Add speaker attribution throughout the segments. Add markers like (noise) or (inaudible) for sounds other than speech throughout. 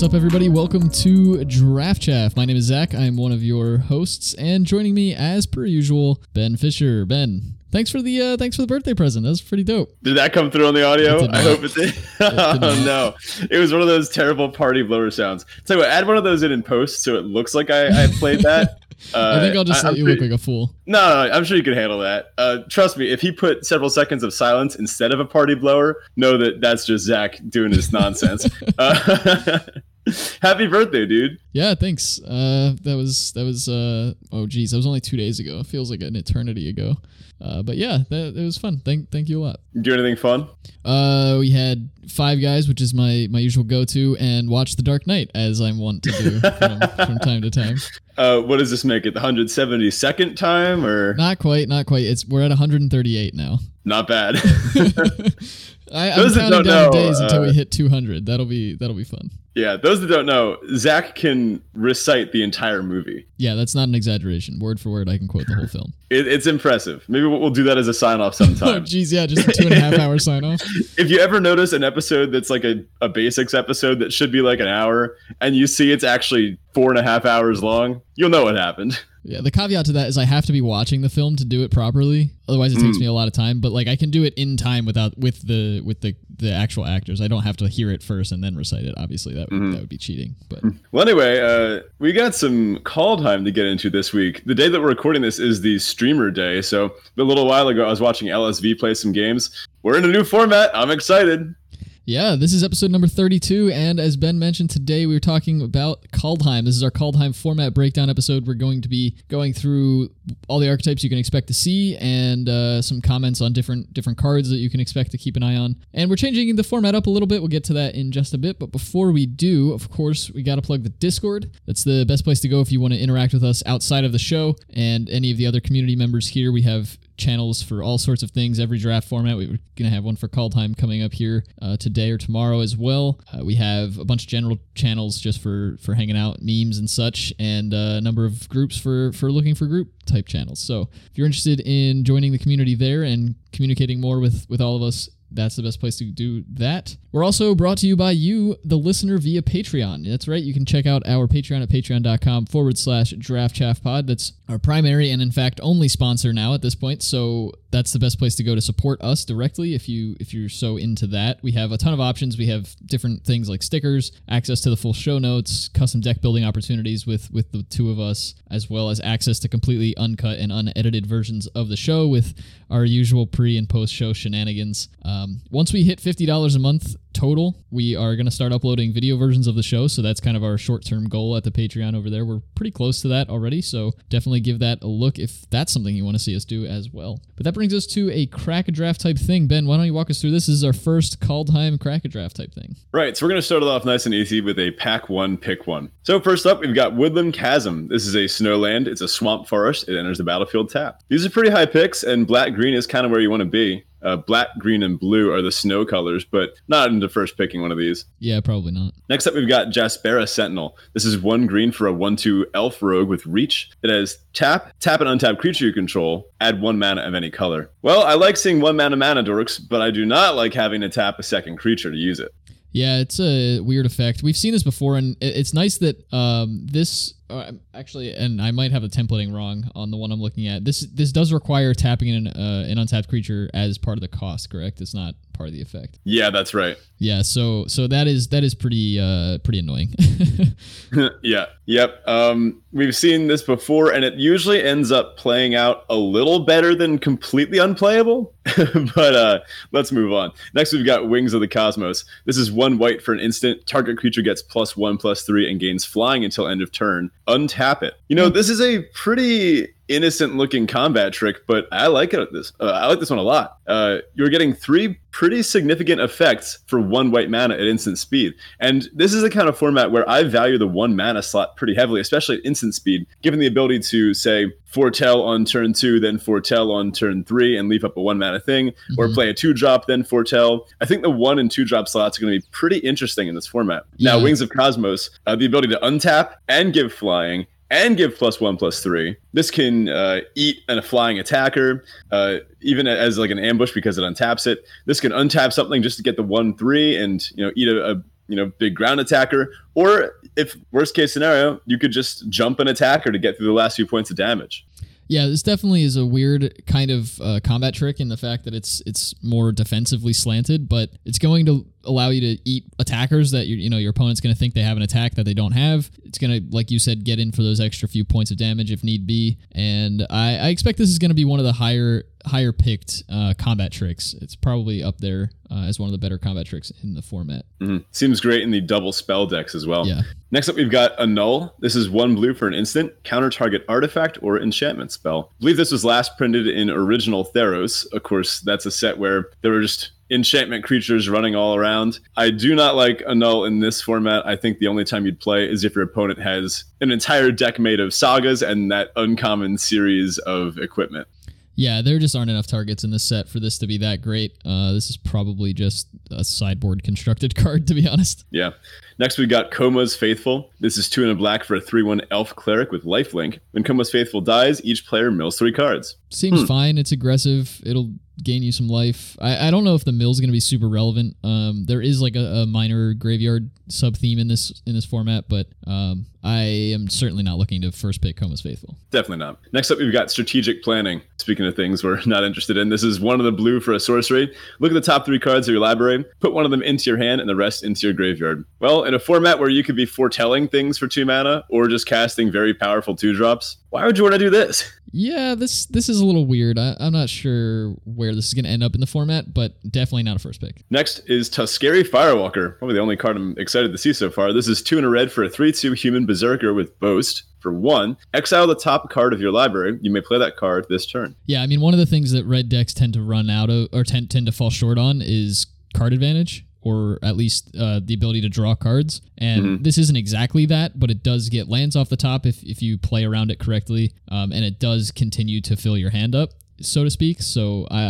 Speaker 1: What's up, everybody? Welcome to Draft Chaff. My name is Zach. I'm one of your hosts, and joining me, as per usual, Ben Fisher. Ben, thanks for the uh, thanks for the birthday present. That was pretty dope.
Speaker 2: Did that come through on the audio? I hope it did. (laughs) oh no, it was one of those terrible party blower sounds. Tell you what, add one of those in in post so it looks like I, I played that. Uh, (laughs)
Speaker 1: I think I'll just
Speaker 2: I-
Speaker 1: let
Speaker 2: I'm
Speaker 1: you
Speaker 2: pretty-
Speaker 1: look like a fool.
Speaker 2: No, no, no, I'm sure you can handle that. Uh, trust me, if he put several seconds of silence instead of a party blower, know that that's just Zach doing his nonsense. (laughs) uh, (laughs) happy birthday, dude.
Speaker 1: Yeah, thanks. Uh, that was that was uh, oh geez, that was only two days ago. It feels like an eternity ago. Uh, but yeah, that, it was fun. Thank thank you a lot.
Speaker 2: Do anything fun?
Speaker 1: Uh, we had Five Guys, which is my my usual go to, and watch The Dark Knight as I'm wont to do (laughs) from, from time to time.
Speaker 2: Uh, what does this make it? The 172nd time or
Speaker 1: Not quite, not quite. It's we're at 138 now.
Speaker 2: not bad? (laughs)
Speaker 1: I, I'm
Speaker 2: Those
Speaker 1: counting down
Speaker 2: know,
Speaker 1: days until we
Speaker 2: uh,
Speaker 1: hit 200. That'll be that'll be fun.
Speaker 2: Yeah, those that don't know, Zach can recite the entire movie.
Speaker 1: Yeah, that's not an exaggeration. Word for word, I can quote the whole film. (laughs)
Speaker 2: It, it's impressive. Maybe we'll, we'll do that as a sign off (laughs)
Speaker 1: Oh,
Speaker 2: sometime.
Speaker 1: geez, yeah, just a two and a half hour (laughs) sign off.
Speaker 2: if you ever notice an episode that's like a, a basics episode that should be like an hour and you see it's actually four and a half hours long, you'll know what happened. (laughs)
Speaker 1: Yeah, the caveat to that is I have to be watching the film to do it properly. Otherwise, it takes
Speaker 2: Mm.
Speaker 1: me a lot of time. But like, I can do it in time without with the with the the actual actors. I don't have to hear it first and then recite it. Obviously, that would
Speaker 2: Mhm.
Speaker 1: that would be cheating. But
Speaker 2: Well, anyway, uh, we got some Kaldheim to get into this week. The day that we're recording this is the streamer day. So a little while ago, I was watching LSV play some games. We're in a new format. I'm excited.
Speaker 1: Yeah, this is episode number 32, and as Ben mentioned today, we were talking about Kaldheim. This is our Kaldheim format breakdown episode. We're going to be going through all the archetypes you can expect to see, and uh, some comments on different different cards that you can expect to keep an eye on. And we're changing the format up a little bit. We'll get to that in just a bit. But before we do, of course, we got to plug the Discord. That's the best place to go if you want to interact with us outside of the show and any of the other community members here. We have channels for all sorts of things, every draft format. We're going to have one for Kaldheim coming up here uh, today or tomorrow as well. Uh, we have a bunch of general channels just for, for hanging out, memes and such, and uh, a number of groups for, for looking for group type channels. So if you're interested in joining the community there and communicating more with, with all of us, that's the best place to do that. We're also brought to you by you, the listener, via Patreon. That's right. You can check out our Patreon at patreon.com forward slash draft chaff pod. That's our primary and in fact only sponsor now at this point. So that's the best place to go to support us directly if you if you're so into that. We have a ton of options. We have different things like stickers, access to the full show notes, custom deck building opportunities with with the two of us, as well as access to completely uncut and unedited versions of the show with our usual pre and post show shenanigans. Um, once we hit fifty dollars a month total, we are going to start uploading video versions of the show. So that's kind of our short term goal at the Patreon over there. We're pretty close to that already. So definitely give that a look if that's something you want to see us do as well. But that brings us to a crack a draft type thing. Ben, why don't you walk us through this? This is our first time crack a draft type thing.
Speaker 2: Right, so we're going to start it off nice and easy with a pack one, pick one. So first up, we've got Woodland Chasm. This is a snowland. It's a swamp forest. It enters the battlefield tap. These are pretty high picks, and black green is kind of where you want to be. Uh, black, green, and blue are the snow colors, but not into first picking one of these.
Speaker 1: Yeah, probably not.
Speaker 2: Next up, we've got Jaspera Sentinel. This is one green for a 1 2 elf rogue with reach. It has tap, tap, and untap creature you control, add one mana of any color. Well, I like seeing one mana mana dorks, but I do not like having to tap a second creature to use it.
Speaker 1: Yeah, it's a weird effect. We've seen this before, and it's nice that um, this uh, actually, and I might have the templating wrong on the one I'm looking at. This this does require tapping an uh, an untapped creature as part of the cost. Correct? It's not part of the effect.
Speaker 2: Yeah, that's right.
Speaker 1: Yeah, so so that is that is pretty uh pretty annoying. (laughs) (laughs)
Speaker 2: yeah. Yep. Um, we've seen this before, and it usually ends up playing out a little better than completely unplayable. (laughs) but uh, let's move on. Next, we've got Wings of the Cosmos. This is one white for an instant. Target creature gets plus one, plus three, and gains flying until end of turn. Untap it. You know, this is a pretty innocent looking combat trick, but I like it. This uh, I like this one a lot. Uh, you're getting three pretty significant effects for one white mana at instant speed, and this is the kind of format where I value the one mana slot pretty heavily, especially at instant speed, given the ability to say foretell on turn two, then foretell on turn three, and leave up a one mana thing, or
Speaker 1: Mhm.
Speaker 2: play a two drop, then foretell. I think the one and two drop slots are going to be pretty interesting in this format. Now, Wings of Cosmos, uh, the ability to untap and give flying and give plus one plus three. This can uh, eat a flying attacker, uh, even as like an ambush because it untaps it. This can untap something just to get the one three and you know eat a, a you know, big ground attacker. Or if worst case scenario, you could just jump an attacker to get through the last few points of damage.
Speaker 1: Yeah, this definitely is a weird kind of uh, combat trick in the fact that it's it's more defensively slanted, but it's going to allow you to eat attackers that you you know your opponent's going to think they have an attack that they don't have. It's going to, like you said, get in for those extra few points of damage if need be. And I, I expect this is going to be one of the higher higher picked uh, combat tricks. It's probably up there uh, as one of the better combat tricks in the format.
Speaker 2: Mm-hmm. Seems great in the double spell decks as well.
Speaker 1: Yeah.
Speaker 2: Next up, we've got Annul. This is one blue for an instant, counter target artifact or enchantment spell. I believe this was last printed in original Theros. Of course, that's a set where there were just enchantment creatures running all around. I do not like Annul in this format. I think the only time you'd play is if your opponent has an entire deck made of sagas and that uncommon series of equipment.
Speaker 1: Yeah, there just aren't enough targets in this set for this to be that great. Uh, this is probably just a sideboard constructed (laughs) card, to be honest.
Speaker 2: Yeah. Next, we got Koma's Faithful. This is two in a black for a 3 1 elf cleric with lifelink. When Koma's Faithful dies, each player mills three cards.
Speaker 1: Seems hmm. fine. It's aggressive. It'll gain you some life. I, I don't know if the mill's going to be super relevant. Um, there is like a, a minor graveyard sub theme in this in this format, but um, I am certainly not looking to first pick Koma's Faithful.
Speaker 2: Definitely not. Next up, we've got strategic planning. Speaking of things we're (laughs) not interested in, this is one of the blue for a sorcery. Look at the top three cards of your library, put one of them into your hand, and the rest into your graveyard. Well, in a format where you could be foretelling things for two mana or just casting very powerful two drops, why would you want to do this?
Speaker 1: Yeah, this this is a little weird. I, am not sure where this is going to end up in the format, but definitely not a first pick.
Speaker 2: Next is Tuskeri Firewalker, probably the only card I'm excited to see so far. This is two in a red for a 3 2 human berserker with boast. For one, exile the top card of your library. You may play that card this turn.
Speaker 1: Yeah, I mean, one of the things that red decks tend to run out of or tend, tend to fall short on is card advantage or at least uh, the ability to draw cards. And mm-hmm. this isn't exactly that, but it does get lands off the top if, if you play around it correctly. Um, and it does continue to fill your hand up, so to speak. So I,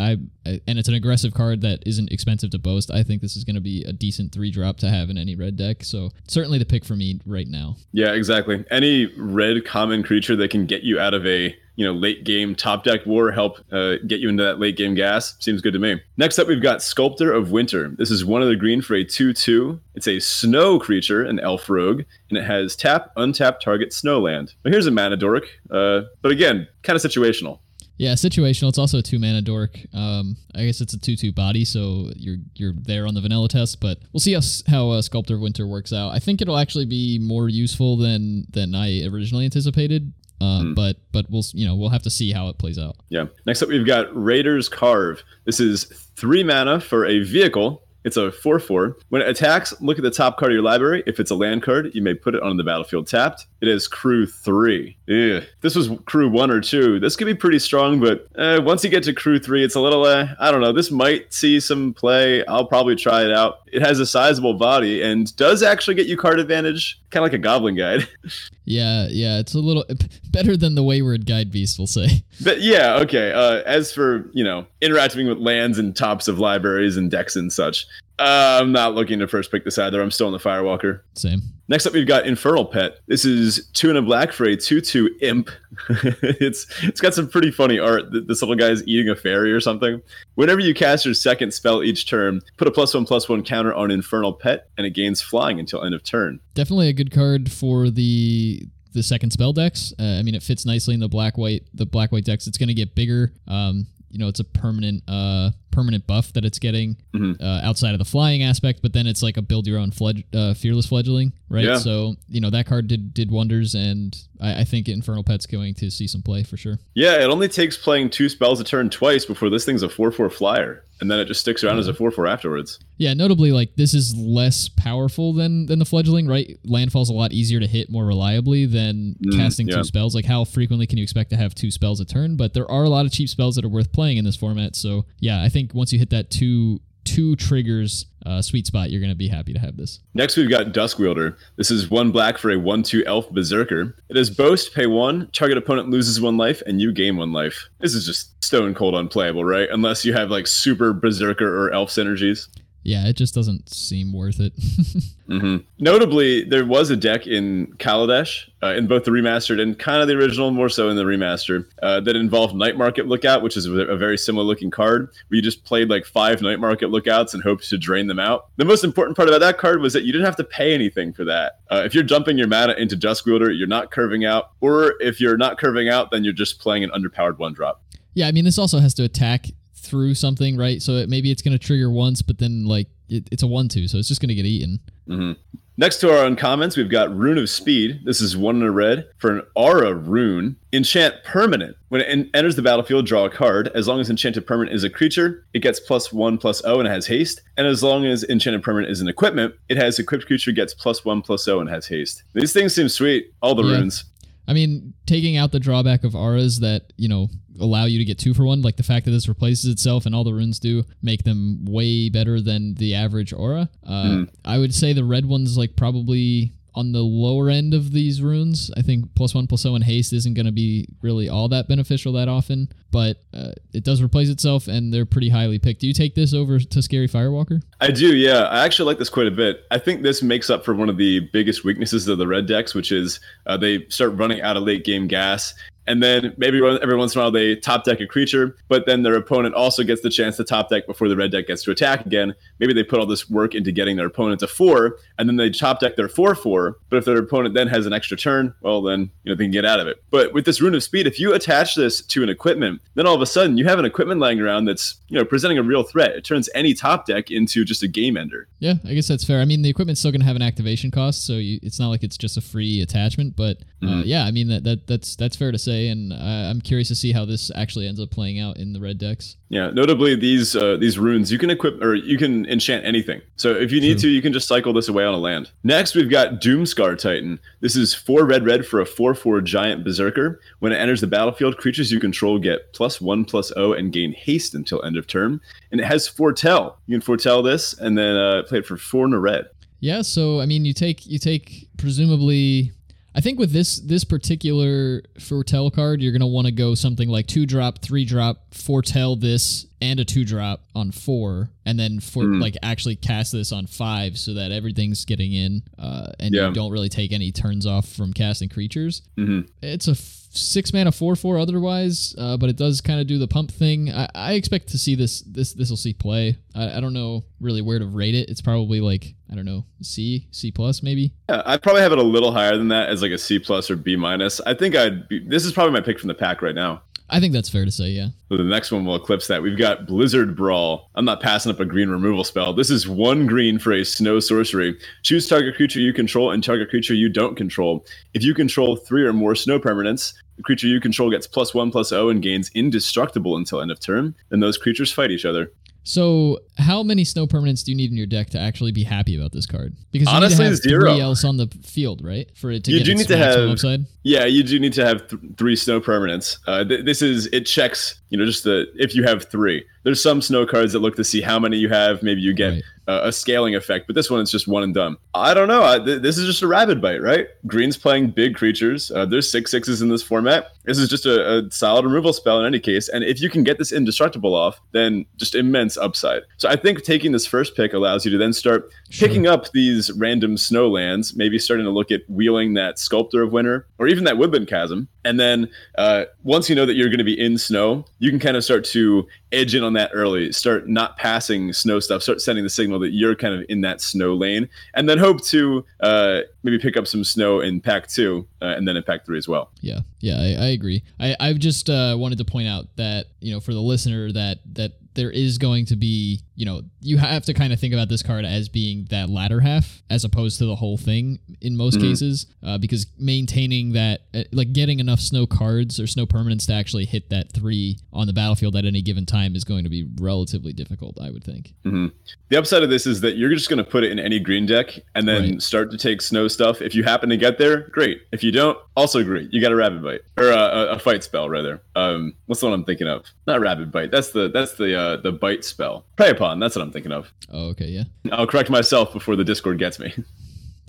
Speaker 1: I and it's an aggressive card that isn't expensive to boast. I think this is going to be a decent three drop to have in any red deck. So certainly the pick for me right now.
Speaker 2: Yeah, exactly. Any red common creature that can get you out of a you know late game top deck war help uh, get you into that late game gas seems good to me next up we've got sculptor of winter this is one of the green for a 2-2 it's a snow creature an elf rogue and it has tap untap target snowland now here's a mana dork uh, but again kind of situational
Speaker 1: yeah, situational. It's also a two mana dork. Um, I guess it's a two two body, so you're you're there on the vanilla test. But we'll see how how uh, Sculptor of Winter works out. I think it'll actually be more useful than than I originally anticipated. Uh, mm. But but we'll you know we'll have to see how it plays out.
Speaker 2: Yeah. Next up, we've got Raiders' Karve. This is three mana for a vehicle it's a 4 4. When it attacks, look at the top card of your library. If it's a land card, you may put it on the battlefield tapped. It is crew 3. This was crew 1 or 2. This could be pretty strong, but uh, once you get to crew 3, it's a little, uh, I don't know. This might see some play. I'll probably try it out. It has a sizable body and does actually get you card advantage, kind of like a goblin guide. (laughs)
Speaker 1: yeah, yeah. It's a little (laughs) better than the Wayward Guide Beast, we'll say. (laughs)
Speaker 2: But yeah, okay. Uh, as for, you know, interacting with lands and tops of libraries and decks and such, uh, I'm not looking to first pick this either. I'm still in the Firewalker.
Speaker 1: Same.
Speaker 2: Next up, we've got Infernal Pet. This is two in a black for a two-two imp. (laughs) it's it's got some pretty funny art. This little guy's eating a fairy or something. Whenever you cast your second spell each turn, put a plus one plus one counter on Infernal Pet, and it gains flying until end of turn.
Speaker 1: Definitely a good card for the the second spell decks. Uh, I mean, it fits nicely in the black white the black white decks. It's going to get bigger. Um, you know, it's a permanent uh permanent buff that it's getting mm-hmm. uh, outside of the flying aspect, but then it's like a build your own fledg- uh, fearless fledgling, right? Yeah. So you know that card did did wonders, and I, I, think Infernal Pet's going to see some play for sure.
Speaker 2: Yeah, it only takes playing two spells a turn twice before this thing's a four four flyer, and then it just sticks around as a four four afterwards.
Speaker 1: Yeah, notably, like this is less powerful than than the fledgling, right? Landfall's a lot easier to hit more reliably than mm, casting yeah. two spells. Like how frequently can you expect to have two spells a turn? But there are a lot of cheap spells that are worth playing in this format. So yeah, I think think once you hit that two two triggers uh, sweet spot, you're going to be happy to have this.
Speaker 2: Next, we've got Dusk Wielder. This is one black for a 1 2 elf berserker. It is boast, pay one, target opponent loses one life, and you gain one life. This is just stone cold unplayable, right? Unless you have like super berserker or elf synergies.
Speaker 1: Yeah, it just doesn't seem worth it. (laughs)
Speaker 2: hmm Notably, there was a deck in Kaladesh, uh, in both the remastered and kind of the original, more so in the remaster, uh, that involved Night Market Lookout, which is a very similar looking card, where you just played like five Night Market Lookouts and hoped to drain them out. The most important part about that card was that you didn't have to pay anything for that. Uh, if you're dumping your mana into Duskwielder, you're not curving out, or if you're not curving out, then you're just playing an underpowered one drop.
Speaker 1: yeah, I mean, this also has to attack through something, right? So it, maybe it's going to trigger once, but then like it, it's a one-two, so it's just going to get eaten.
Speaker 2: hmm Next to our uncommons, we've got Rune of Speed. This is one in a red for an Aura rune. Enchant permanent. When it en- enters the battlefield, draw a card. As long as enchanted permanent is a creature, it gets plus one plus O and it has haste. And as long as enchanted permanent is an equipment, it has equipped creature gets plus one plus O and has haste. These things seem sweet. All the
Speaker 1: Yeah.
Speaker 2: runes.
Speaker 1: I mean, taking out the drawback of auras that, you know, allow you to get two for one, like the fact that this replaces itself and all the runes do make them way better than the average aura. Uh,
Speaker 2: Hmm.
Speaker 1: I would say the red one's like probably on the lower end of these runes. I think plus one plus O and haste isn't going to be really all that beneficial that often, but uh, it does replace itself and they're pretty highly picked. Do you take this over Tuskeri Firewalker?
Speaker 2: I do, yeah. I actually like this quite a bit. I think this makes up for one of the biggest weaknesses of the red decks, which is uh, they start running out of late game gas. And then maybe every once in a while they top deck a creature, but then their opponent also gets the chance to top deck before the red deck gets to attack again. Maybe they put all this work into getting their opponent to four, and then they top deck their four four. But if their opponent then has an extra turn, well then you know they can get out of it. But with this rune of speed, if you attach this to an equipment, then all of a sudden you have an equipment lying around that's you know presenting a real threat. It turns any top deck into just a game ender.
Speaker 1: Yeah, I guess that's fair. I mean, the equipment's still going to have an activation cost, so you, it's not like it's just a free attachment. But uh,
Speaker 2: Mhm.
Speaker 1: yeah, I mean that, that that's that's fair to say, and uh, I'm curious to see how this actually ends up playing out in the red decks.
Speaker 2: Yeah, notably these uh, these runes you can equip or you can enchant anything. So if you need
Speaker 1: True.
Speaker 2: to, you can just cycle this away on a land. Next, we've got Doomskar Titan. This is four red red for a four four giant berserker. When it enters the battlefield, creatures you control get plus one plus O and gain haste until end of turn. And it has foretell. You can foretell this and then uh, play it for four in a red.
Speaker 1: Yeah, so I mean, you take you take presumably. I think with this this particular foretell card, you're gonna want to go something like two drop, three drop, foretell this, and a two drop on four, and then for
Speaker 2: Hmm.
Speaker 1: like actually cast this on five, so that everything's getting in, uh, and
Speaker 2: Yeah.
Speaker 1: you don't really take any turns off from casting creatures.
Speaker 2: hmm
Speaker 1: It's a six mana four four otherwise, uh, but it does kind of do the pump thing. I, I expect to see this this this will see play. I, I don't know really where to rate it. It's probably like I don't know C C plus maybe.
Speaker 2: Yeah, I'd probably have it a little higher than that as like a C plus or B minus. I think I'd be, this is probably my pick from the pack right now.
Speaker 1: I think that's fair to say. Yeah.
Speaker 2: So the next one will eclipse that. We've got Blizzard Brawl. I'm not passing up a green removal spell. This is one green for a snow sorcery. Choose target creature you control and target creature you don't control. If you control three or more snow permanents, the creature you control gets plus one plus O and gains indestructible until end of turn. Then those creatures fight each other.
Speaker 1: So, how many snow permanents do you need in your deck to actually be happy about this card? Because you
Speaker 2: Honestly,
Speaker 1: need to have
Speaker 2: zero.
Speaker 1: three else on the field, right? For it to
Speaker 2: You
Speaker 1: get
Speaker 2: do need to have-
Speaker 1: upside.
Speaker 2: Yeah, you do need to have th- three snow permanents. Uh, th- this is it checks, you know, just the if you have three. There's some snow cards that look to see how many you have. Maybe you get
Speaker 1: Right.
Speaker 2: uh, a scaling effect, but this one is just one and done. I don't know. I, th- this is just a rabbit bite, right? Green's playing big creatures. Uh, there's six sixes in this format. This is just a, a solid removal spell in any case. And if you can get this indestructible off, then just immense upside. So I think taking this first pick allows you to then start
Speaker 1: Sure.
Speaker 2: picking up these random snow lands, maybe starting to look at wheeling that Sculptor of Winter or even that Woodland Chasm. And then uh, once you know that you're going to be in snow, you can kind of start to edge in on that early, start not passing snow stuff, start sending the signal that you're kind of in that snow lane, and then hope to uh, maybe pick up some snow in pack two uh, and then in pack three as well.
Speaker 1: Yeah, yeah, I, I agree. I I've just uh, wanted to point out that you know for the listener that that there is going to be you know you have to kind of think about this card as being that latter half as opposed to the whole thing in most
Speaker 2: Mhm.
Speaker 1: cases uh, because maintaining that uh, like getting enough snow cards or snow permanents to actually hit that three on the battlefield at any given time is going to be relatively difficult. I would think.
Speaker 2: hmm The upside of this is that you're just going to put it in any green deck and then
Speaker 1: Right.
Speaker 2: start to take snow stuff. If you happen to get there, great. If you don't, also great. You got a rabbit bite or a, a, fight spell rather. Um, what's the one I'm thinking of? Not rabbit bite. That's the that's the uh, Uh, the bite spell. Prey upon. That's what I'm thinking of.
Speaker 1: Oh, okay, yeah.
Speaker 2: I'll correct myself before the Discord gets me. (laughs)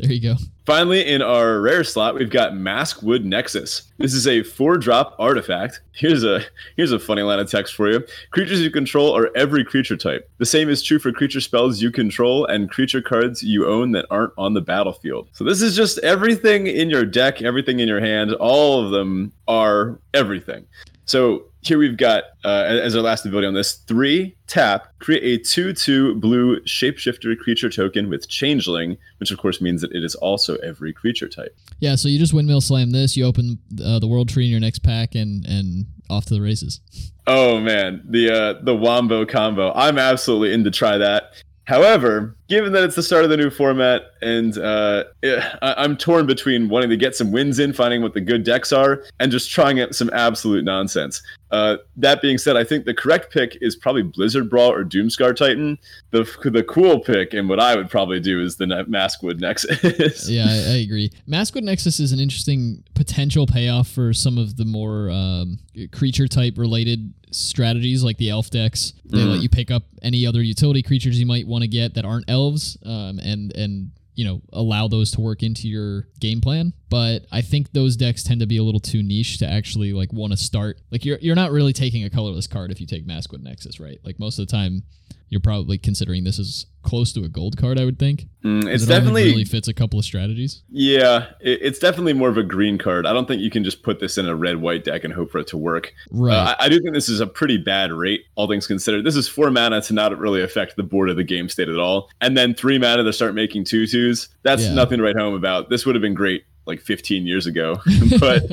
Speaker 1: There you go.
Speaker 2: Finally, in our rare slot, we've got Maskwood Nexus. This is a four-drop artifact. Here's a here's a funny line of text for you. Creatures you control are every creature type. The same is true for creature spells you control and creature cards you own that aren't on the battlefield. So this is just everything in your deck, everything in your hand. All of them are everything. So here we've got, uh, as our last ability on this, three tap, create a 2 2 blue shapeshifter creature token with changeling, which of course means that it is also every creature type.
Speaker 1: Yeah, so you just windmill slam this, you open uh, the world tree in your next pack, and and off to the races.
Speaker 2: Oh man, the uh, the wombo combo. I'm absolutely in to try that. However, given that it's the start of the new format, and uh, I- am torn between wanting to get some wins in, finding what the good decks are, and just trying out some absolute nonsense. Uh, that being said, I think the correct pick is probably Blizzard Brawl or Doomskar Titan. The the cool pick, and what I would probably do is the Maskwood Nexus.
Speaker 1: yeah, I, I, (laughs) agree. Maskwood Nexus is an interesting potential payoff for some of the more um, creature type related strategies, like the elf decks. They mm. let you pick up any other utility creatures you might want to get that aren't elves, um, and and you know allow those to work into your game plan but i think those decks tend to be a little too niche to actually like want to start like you're you're not really taking a colorless card if you take maskwood nexus right like most of the time you're probably considering this as close to a gold card, I would think.
Speaker 2: Mm, it's it definitely
Speaker 1: really fits a couple of strategies.
Speaker 2: Yeah, it, it's definitely more of a green card. I don't think you can just put this in a red white deck and hope for it to work.
Speaker 1: Right. Uh,
Speaker 2: I, I, do think this is a pretty bad rate, all things considered. This is four mana to not really affect the board of the game state at all, and then three mana to start making two twos. That's yeah. nothing to write home about. This would have been great like 15 years ago. (laughs) but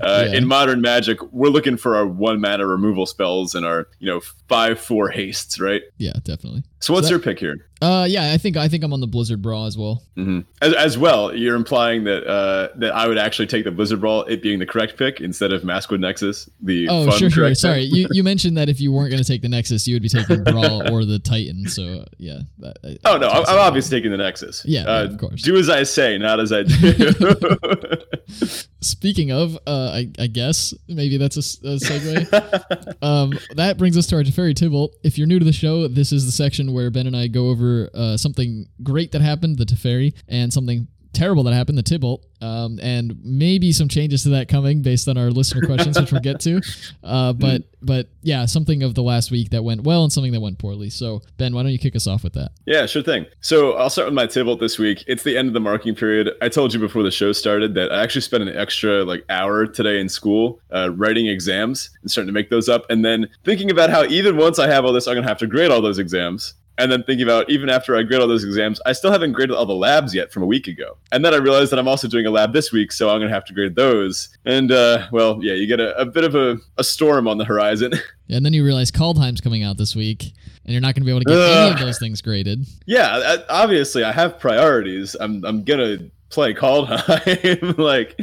Speaker 2: uh, yeah. in modern Magic, we're looking for our one mana removal spells and our you know five four hastes, right?
Speaker 1: Yeah, definitely.
Speaker 2: So what's that, your pick here?
Speaker 1: Uh, yeah, I think I think I'm on the Blizzard Brawl as well.
Speaker 2: Mm-hmm. As, as, well, you're implying that uh, that I would actually take the Blizzard Brawl, it being the correct pick instead of Maskwood Nexus. The
Speaker 1: oh sure sure sorry you you mentioned that if you weren't going to take the Nexus, you would be taking (laughs) Brawl or the Titan. So yeah. That,
Speaker 2: oh no, I'm, I'm obviously taking the Nexus.
Speaker 1: Yeah, uh, yeah, of course.
Speaker 2: Do as I say, not as I do. (laughs)
Speaker 1: Speaking of, uh, I, I guess maybe that's a, a segue. (laughs) um, that brings us to our Teferi Tibalt. If you're new to the show, this is the section where Ben and I go over uh, something great that happened, the Teferi, and something terrible that happened, the Tibalt, um, and maybe some changes to that coming based on our listener questions, which we'll get to. (laughs) Uh, but but yeah, something of the last week that went well and something that went poorly. So Ben, why don't you kick us off with that?
Speaker 2: Yeah, sure thing. So I'll start with my Tibalt this week. It's the end of the marking period. I told you before the show started that I actually spent an extra like hour today in school uh, writing exams and starting to make those up, and then thinking about how even once I have all this, I'm gonna have to grade all those exams and then thinking about even after I grade all those exams, I still haven't graded all the labs yet from a week ago. And then I realized that I'm also doing a lab this week, so I'm going to have to grade those. And, uh, well, yeah, you get a, a bit of a, a, storm on the horizon. (laughs)
Speaker 1: Yeah, and then you realize call Kaldheim's coming out this week, and you're not going to be able to get uh, any of those things graded.
Speaker 2: Yeah, obviously, I have priorities. I'm, I'm going play Kaldheim. (laughs) like,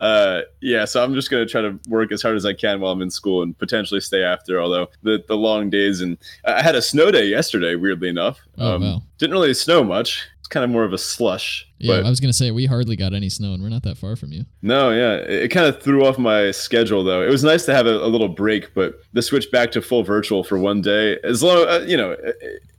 Speaker 2: uh, yeah, so I'm just gonna try to work as hard as I can while I'm in school and potentially stay after. Although the the long days and I had a snow day yesterday, weirdly enough.
Speaker 1: Oh, um, wow.
Speaker 2: Didn't really snow much. Kind of more of a slush.
Speaker 1: Yeah, I was gonna say we hardly got any snow, and we're not that far from you.
Speaker 2: No, yeah, it, it kind of threw off my schedule though. It was nice to have a, a, little break, but the switch back to full virtual for one day, as long uh, you know,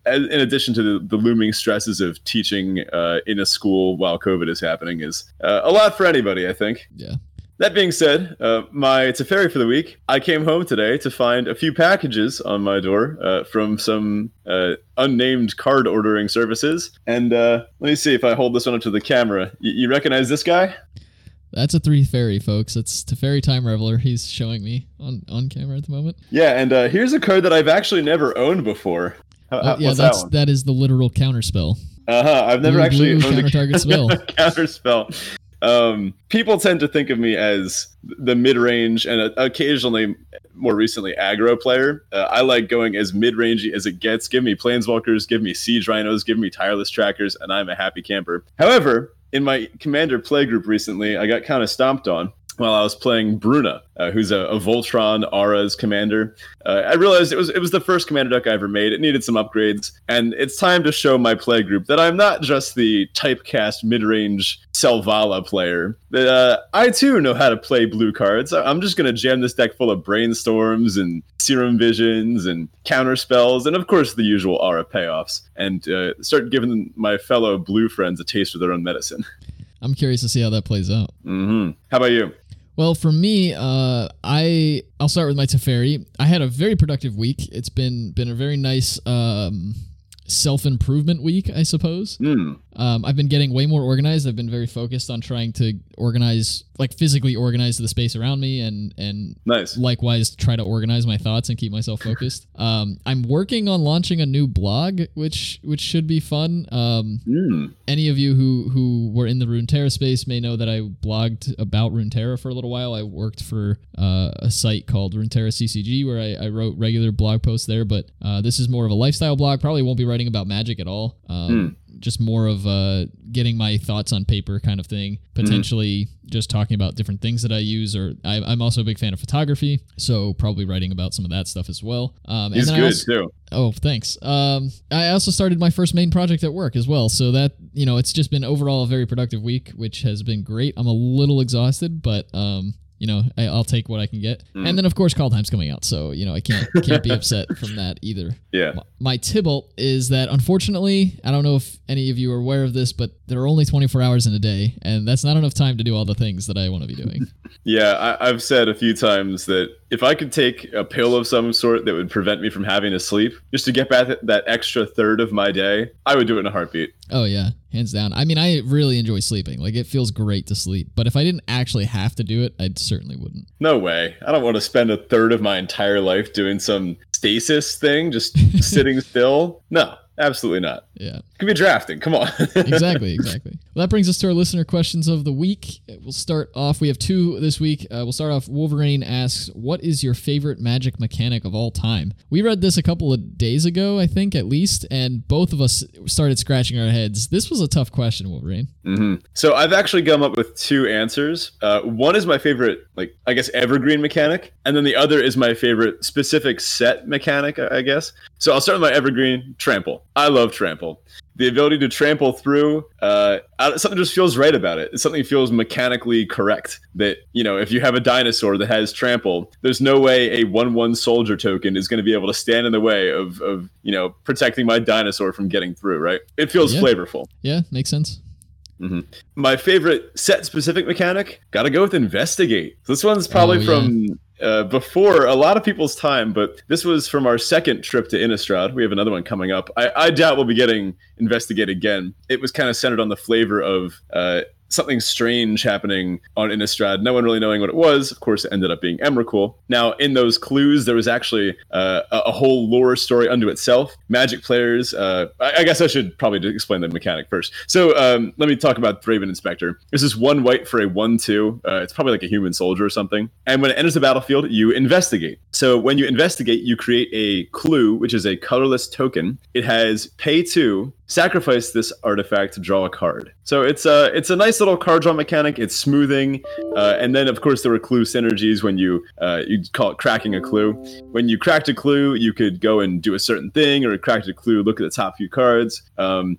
Speaker 2: in addition to the, the looming stresses of teaching uh, in a school while COVID is happening, is uh, a lot for anybody. I think.
Speaker 1: Yeah.
Speaker 2: That being said, uh, my Teferi for the week. I came home today to find a few packages on my door uh, from some uh, unnamed card ordering services. And uh, let me see if I hold this one up to the camera. Y- you recognize this guy?
Speaker 1: That's a three fairy, folks. It's Teferi Time Raveler. He's showing me on, on camera at the moment.
Speaker 2: Yeah, and uh, here's a card that I've actually never owned before.
Speaker 1: Uh, yeah, that's that, that is the literal counterspell.
Speaker 2: Uh huh. I've never blue, actually
Speaker 1: blue counter target (laughs) spell.
Speaker 2: counterspell. Um, people tend to think of me as the mid-range and uh, occasionally, more recently, aggro player. Uh, I like going as mid-rangey as it gets. Give me planeswalkers, give me siege rhinos, give me tireless trackers, and I'm a happy camper. However, in my commander play group recently, I got kind of stomped on while I was playing Bruna, uh, who's a, a, Voltron Aura's commander. Uh, I realized it was it was the first commander deck I ever made. It needed some upgrades, and it's time to show my play group that I'm not just the typecast mid-range Selvala player. That uh, I too know how to play blue cards. I'm just gonna jam this deck full of brainstorms and serum visions and counter spells, and of course the usual Aura payoffs, and uh, start giving my fellow blue friends a taste of their own medicine.
Speaker 1: I'm curious to see how that plays out.
Speaker 2: Mm-hmm. How about you?
Speaker 1: Well, for me, uh, I I'll start with my Teferi. I had a very productive week. It's been been a very nice um, self improvement week, I suppose.
Speaker 2: Mm.
Speaker 1: Um, I've been getting way more organized. I've been very focused on trying to organize, like physically organize the space around me, and and
Speaker 2: nice.
Speaker 1: likewise try to organize my thoughts and keep myself focused. (laughs) um, I'm working on launching a new blog, which which should be fun. Um,
Speaker 2: mm.
Speaker 1: Any of you who who were in the Runeterra space may know that I blogged about Runeterra for a little while. I worked for uh, a site called Runeterra CCG where I, I wrote regular blog posts there, but uh, this is more of a lifestyle blog. Probably won't be writing about magic at all. Um,
Speaker 2: mm
Speaker 1: just more of uh, getting my thoughts on paper kind of thing.
Speaker 2: Mm-hmm.
Speaker 1: Potentially mm-hmm. just talking about different things that I use, or I, am also a big fan of photography, so probably writing about some of that stuff as well. Um,
Speaker 2: He's good also, too.
Speaker 1: Oh, thanks. Um, I also started my first main project at work as well, so that you know it's just been overall a very productive week, which has been great. I'm a little exhausted, but um, you know, I, will take what I can get. Mm. And then of course call Kaldheim's coming out, so you know I can't can't be (laughs) upset from that either.
Speaker 2: Yeah.
Speaker 1: My, my Tibalt is that unfortunately, I don't know if any of you are aware of this, but there are only 24 hours in a day, and that's not enough time to do all the things that I want to be doing. (laughs)
Speaker 2: yeah, I, I've said a few times that if I could take a pill of some sort that would prevent me from having to sleep, just to get back that extra third of my day, I would do it in a heartbeat.
Speaker 1: Oh yeah, hands down. I mean, I really enjoy sleeping. Like it feels great to sleep. But if I didn't actually have to do it, I certainly wouldn't.
Speaker 2: No way. I don't want to spend a third of my entire life doing some stasis thing, just (laughs) sitting still. No, absolutely not.
Speaker 1: Yeah.
Speaker 2: Could be drafting. Come on. (laughs)
Speaker 1: exactly, exactly. Well, that brings us to our listener questions of the week. We'll start off. We have two this week. Uh, we'll start off. Wolverine asks, "What is your favorite magic mechanic of all time?" We read this a couple of days ago, I think, at least, and both of us started scratching our heads. This was a tough question, Wolverine.
Speaker 2: Mm-hmm. So I've actually come up with two answers. Uh, one is my favorite, like I guess, evergreen mechanic, and then the other is my favorite specific set mechanic, I guess. So I'll start with my evergreen trample. I love trample the ability to trample through uh, something just feels right about it something feels mechanically correct that you know if you have a dinosaur that has trample there's no way a 1-1 soldier token is going to be able to stand in the way of, of you know protecting my dinosaur from getting through right it feels
Speaker 1: yeah.
Speaker 2: flavorful
Speaker 1: yeah makes sense
Speaker 2: Mm-hmm. My favorite set specific mechanic, gotta go with investigate. This one's probably oh, yeah. from uh, before a lot of people's time, but this was from our second trip to Innistrad. We have another one coming up. I, I doubt we'll be getting Investigate again. It was kind of centered on the flavor of uh, something strange happening on Innistrad. No one really knowing what it was. Of course, it ended up being Emrakul. Now, in those clues, there was actually uh, a, whole lore story unto itself. Magic players. Uh, I, I, guess I should probably explain the mechanic first. So um, let me talk about Thraben Inspector. This is one white for a one-two. Uh, it's probably like a human soldier or something. And when it enters the battlefield, you investigate. So when you investigate, you create a clue, which is a colorless token. It has pay two sacrifice this artifact to draw a card. So it's a it's a nice little card draw mechanic. It's smoothing, uh, and then of course there were clue synergies when you uh, you call it cracking a clue. When you cracked a clue, you could go and do a certain thing, or cracked a clue, look at the top few cards. Um,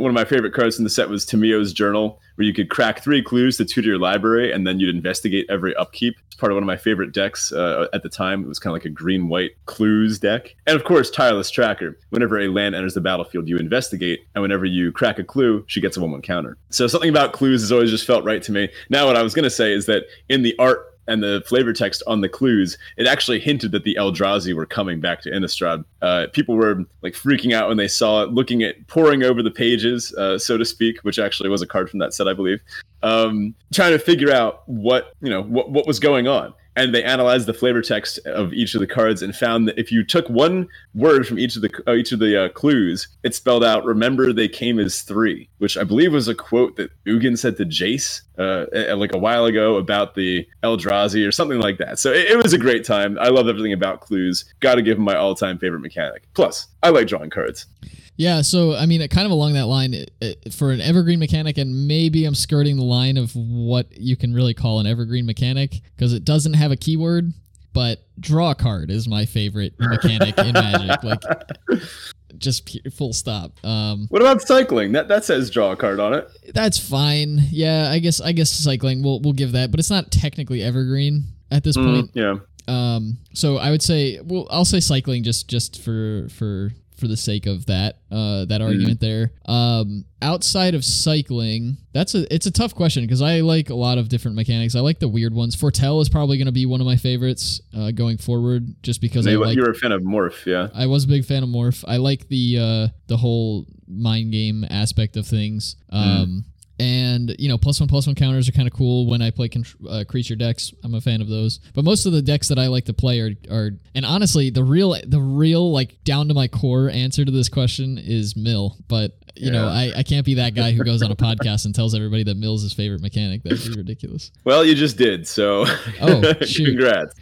Speaker 2: one of my favorite cards in the set was Tamiyo's Journal, where you could crack three clues to tutor your library, and then you'd investigate every upkeep. It's part of one of my favorite decks uh, at the time. It was kind of like a green white clues deck. And of course, Tireless Tracker. Whenever a land enters the battlefield, you investigate, and whenever you crack a clue, she gets a 1 1 counter. So something about clues has always just felt right to me. Now, what I was going to say is that in the art and the flavor text on the clues, it actually hinted that the Eldrazi were coming back to Innistrad. Uh, people were like freaking out when they saw it, looking at poring over the pages, uh, so to speak, which actually was a card from that set, I believe, um, trying to figure out what you know what what was going on and they analyzed the flavor text of each of the cards and found that if you took one word from each of the uh, each of the uh, clues, it spelled out "Remember they came as three, which I believe was a quote that Ugin said to Jace uh, like a while ago about the Eldrazi or something like that. So it, it was a great time. I love everything about clues. Got to give them my all-time favorite mechanic. Plus, I like drawing cards.
Speaker 1: Yeah, so I mean, kind of along that line, it, it, for an evergreen mechanic, and maybe I'm skirting the line of what you can really call an evergreen mechanic because it doesn't have a keyword. But draw card is my favorite mechanic in Magic. Like, (laughs) just full stop. Um,
Speaker 2: What about cycling? That that says draw a card on it.
Speaker 1: that's fine. Yeah, I guess I guess cycling we'll we'll give that, but it's not technically evergreen at this point.
Speaker 2: Mm, yeah.
Speaker 1: Um, so I would say, well, I'll say cycling just just for for for the sake of that uh that argument there. Um, outside of cycling, that's a it's a tough question because I like a lot of different mechanics. I like the weird ones. Foretell is probably going to be one of my favorites uh, going forward, just because I
Speaker 2: You,
Speaker 1: like.
Speaker 2: you're a fan of Morph, yeah.
Speaker 1: I was a big fan of Morph. I like the uh, the whole mind game aspect of things. Um, And you know, plus one plus one counters are kind of cool when I play con- uh, creature decks. I'm a fan of those. But most of the decks that I like to play are, are and honestly, the real the real like down to my core answer to this question is Mill. But you know, I, I can't be that guy who goes on a podcast and tells everybody that Mill's his favorite mechanic. That'd be ridiculous.
Speaker 2: Well, you just did, so
Speaker 1: Oh, (laughs) shoot.
Speaker 2: congrats.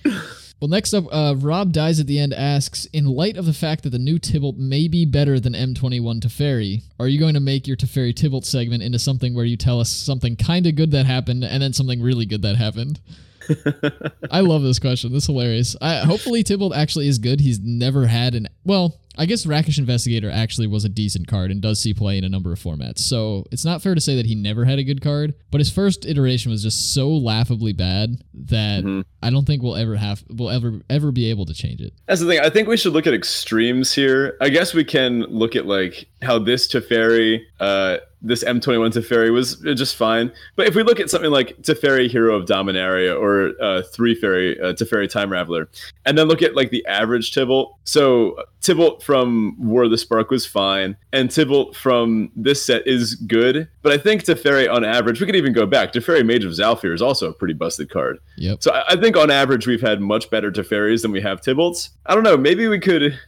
Speaker 1: Well, next up, uh, Rob Dies at the End asks In light of the fact that the new Tibalt may be better than M21 Teferi, are you going to make your Teferi Tibalt segment into something where you tell us something kind of good that happened and then something really good that happened? (laughs) I love this question. This is hilarious. I, hopefully, Tibalt actually is good. He's never had an. Well, I guess Rakish Instigator actually was a decent card and does see play in a number of formats. So it's not fair to say that he never had a good card, but his first iteration was just so laughably bad that
Speaker 2: Mhm.
Speaker 1: I don't think we'll ever have we'll ever ever be able to change it.
Speaker 2: That's the thing. I think we should look at extremes here. I guess we can look at like how this Teferi, uh, this M21 Teferi was just fine. But if we look at something like Teferi Hero of Dominaria or uh, Three Fairy uh, Teferi Time Raveler, and then look at like the average Tibalt, So Tibalt from War of the Spark was fine, and Tibalt from this set is good. But I think Teferi on average, we could even go back. Teferi Mage of Zhalfir is also a pretty busted card.
Speaker 1: Yep.
Speaker 2: So I, I think on average we've had much better Teferis than we have Tibalts. I don't know. Maybe we could.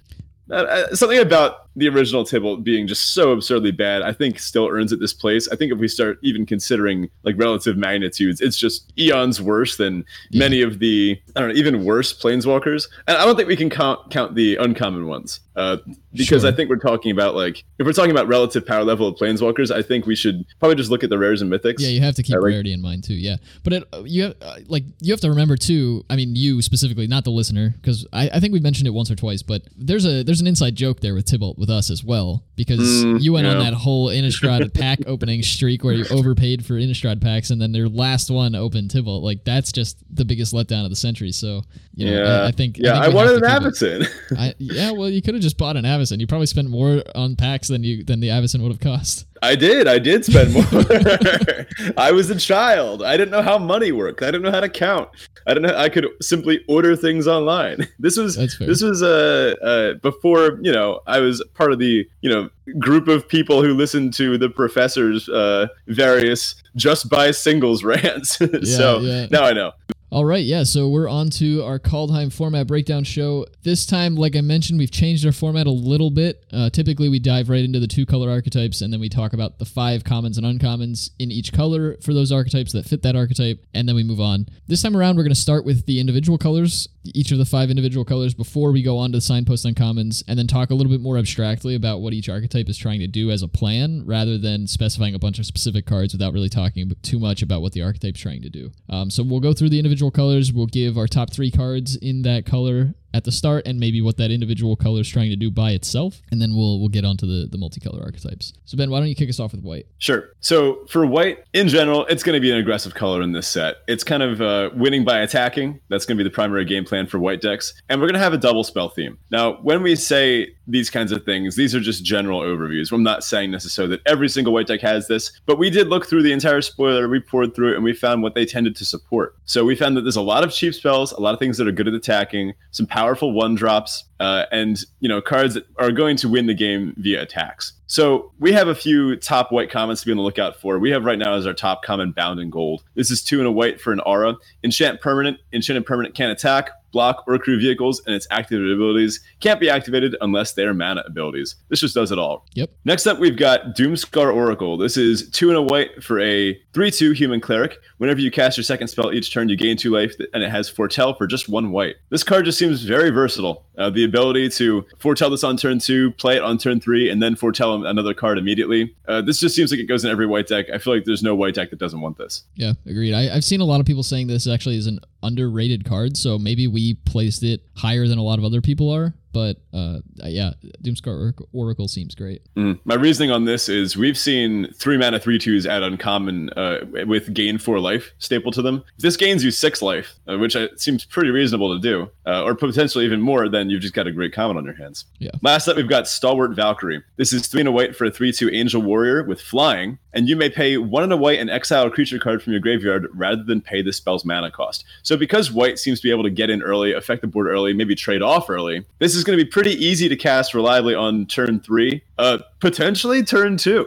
Speaker 2: Uh, uh, something about the original Tibalt being just so absurdly bad, I think still earns it this place. I think if we start even considering like relative magnitudes, it's just eons worse than many of the I don't know even worse planeswalkers. And I don't think we can count count the uncommon ones uh, because
Speaker 1: Sure.
Speaker 2: I think we're talking about like if we're talking about relative power level of planeswalkers, I think we should probably just look at the rares and mythics.
Speaker 1: Yeah, you have to keep
Speaker 2: I like-
Speaker 1: rarity in mind too. Yeah, but it, uh, you have, uh, like you have to remember too. I mean, you specifically, not the listener, because I, I think we've mentioned it once or twice. But there's a there's an inside joke there with Tibalt with us as well because
Speaker 2: Mm,
Speaker 1: you went on that whole Innistrad (laughs) pack opening streak where you overpaid for Innistrad packs and then their last one opened Tibalt. Like that's just the biggest letdown of the century. So you know,
Speaker 2: yeah,
Speaker 1: I, I think
Speaker 2: yeah,
Speaker 1: I,
Speaker 2: I,
Speaker 1: think we
Speaker 2: wanted an
Speaker 1: have to keep it.
Speaker 2: Avacyn.
Speaker 1: I, yeah, well, you could have just bought an Avacyn. You probably spent more on packs than you than the Avacyn would have cost.
Speaker 2: I did. I did spend more. (laughs) I was a child. I didn't know how money worked. I didn't know how to count. I didn't know. I could simply order things online. (laughs) This was this was uh, uh before you know I was part of the you know group of people who listened to the professor's uh various just buy singles (laughs) rants. so
Speaker 1: yeah.
Speaker 2: now I know.
Speaker 1: All right, yeah, so we're on to our Kaldheim format breakdown show. This time, like I mentioned, we've changed our format a little bit. Uh, typically, we dive right into the two color archetypes and then we talk about the five commons and uncommons in each color for those archetypes that fit that archetype, and then we move on. This time around, we're going to start with the individual colors, each of the five individual colors, before we go on to the signpost uncommons, and then talk a little bit more abstractly about what each archetype is trying to do as a plan, rather than specifying a bunch of specific cards without really talking too much about what the archetype's trying to do. Um, so we'll go through the individual colors. We'll give our top three cards in that color at the start, and maybe what that individual color is trying to do by itself, and then we'll we'll get onto the the multicolor archetypes. So Ben, why don't you kick us off with white?
Speaker 2: Sure. So for white, in general, it's going to be an aggressive color in this set. It's kind of uh, winning by attacking. That's going to be the primary game plan for white decks. And we're going to have a double spell theme. Now, when we say these kinds of things, these are just general overviews. I'm not saying necessarily that every single white deck has this, but we did look through the entire spoiler, we poured through it, and we found what they tended to support. So we found that there's a lot of cheap spells, a lot of things that are good at attacking, some powerful one drops, uh, and you know cards that are going to win the game via attacks. So we have a few top white commons to be on the lookout for. We have right now as our top common Bound in Gold. This is two and a white for an aura. Enchant permanent. Enchanted permanent can't attack. Block, or crew vehicles, and its activated abilities can't be activated unless they are mana abilities. This just does it all.
Speaker 1: Yep.
Speaker 2: Next up, we've got Doomskar Oracle. This is two and a white for a 3 2 human cleric. Whenever you cast your second spell each turn, you gain two life, and it has foretell for just one white. This card just seems very versatile. Uh, the ability to foretell this on turn two, play it on turn three, and then foretell another card immediately. Uh, this just seems like it goes in every white deck. I feel like there's no white deck that doesn't want this.
Speaker 1: Yeah, agreed. I, I've seen a lot of people saying this actually is an underrated card, so maybe we placed it higher than a lot of other people are. But uh, yeah, Doomskar Oracle seems great.
Speaker 2: Mm. My reasoning on this is we've seen three mana three twos add uncommon uh, with gain four life staple to them. If this gains you six life, uh, which seems pretty reasonable to do, uh, or potentially even more, then you've just got a great common on your hands.
Speaker 1: Yeah.
Speaker 2: Last up, we've got Stalwart Valkyrie. This is three and a white for a three two angel warrior with flying, and you may pay one and a white and exile a creature card from your graveyard rather than pay the spell's mana cost. So because white seems to be able to get in early, affect the board early, maybe trade off early, this is going to be pretty easy to cast reliably on turn three, uh, potentially turn two.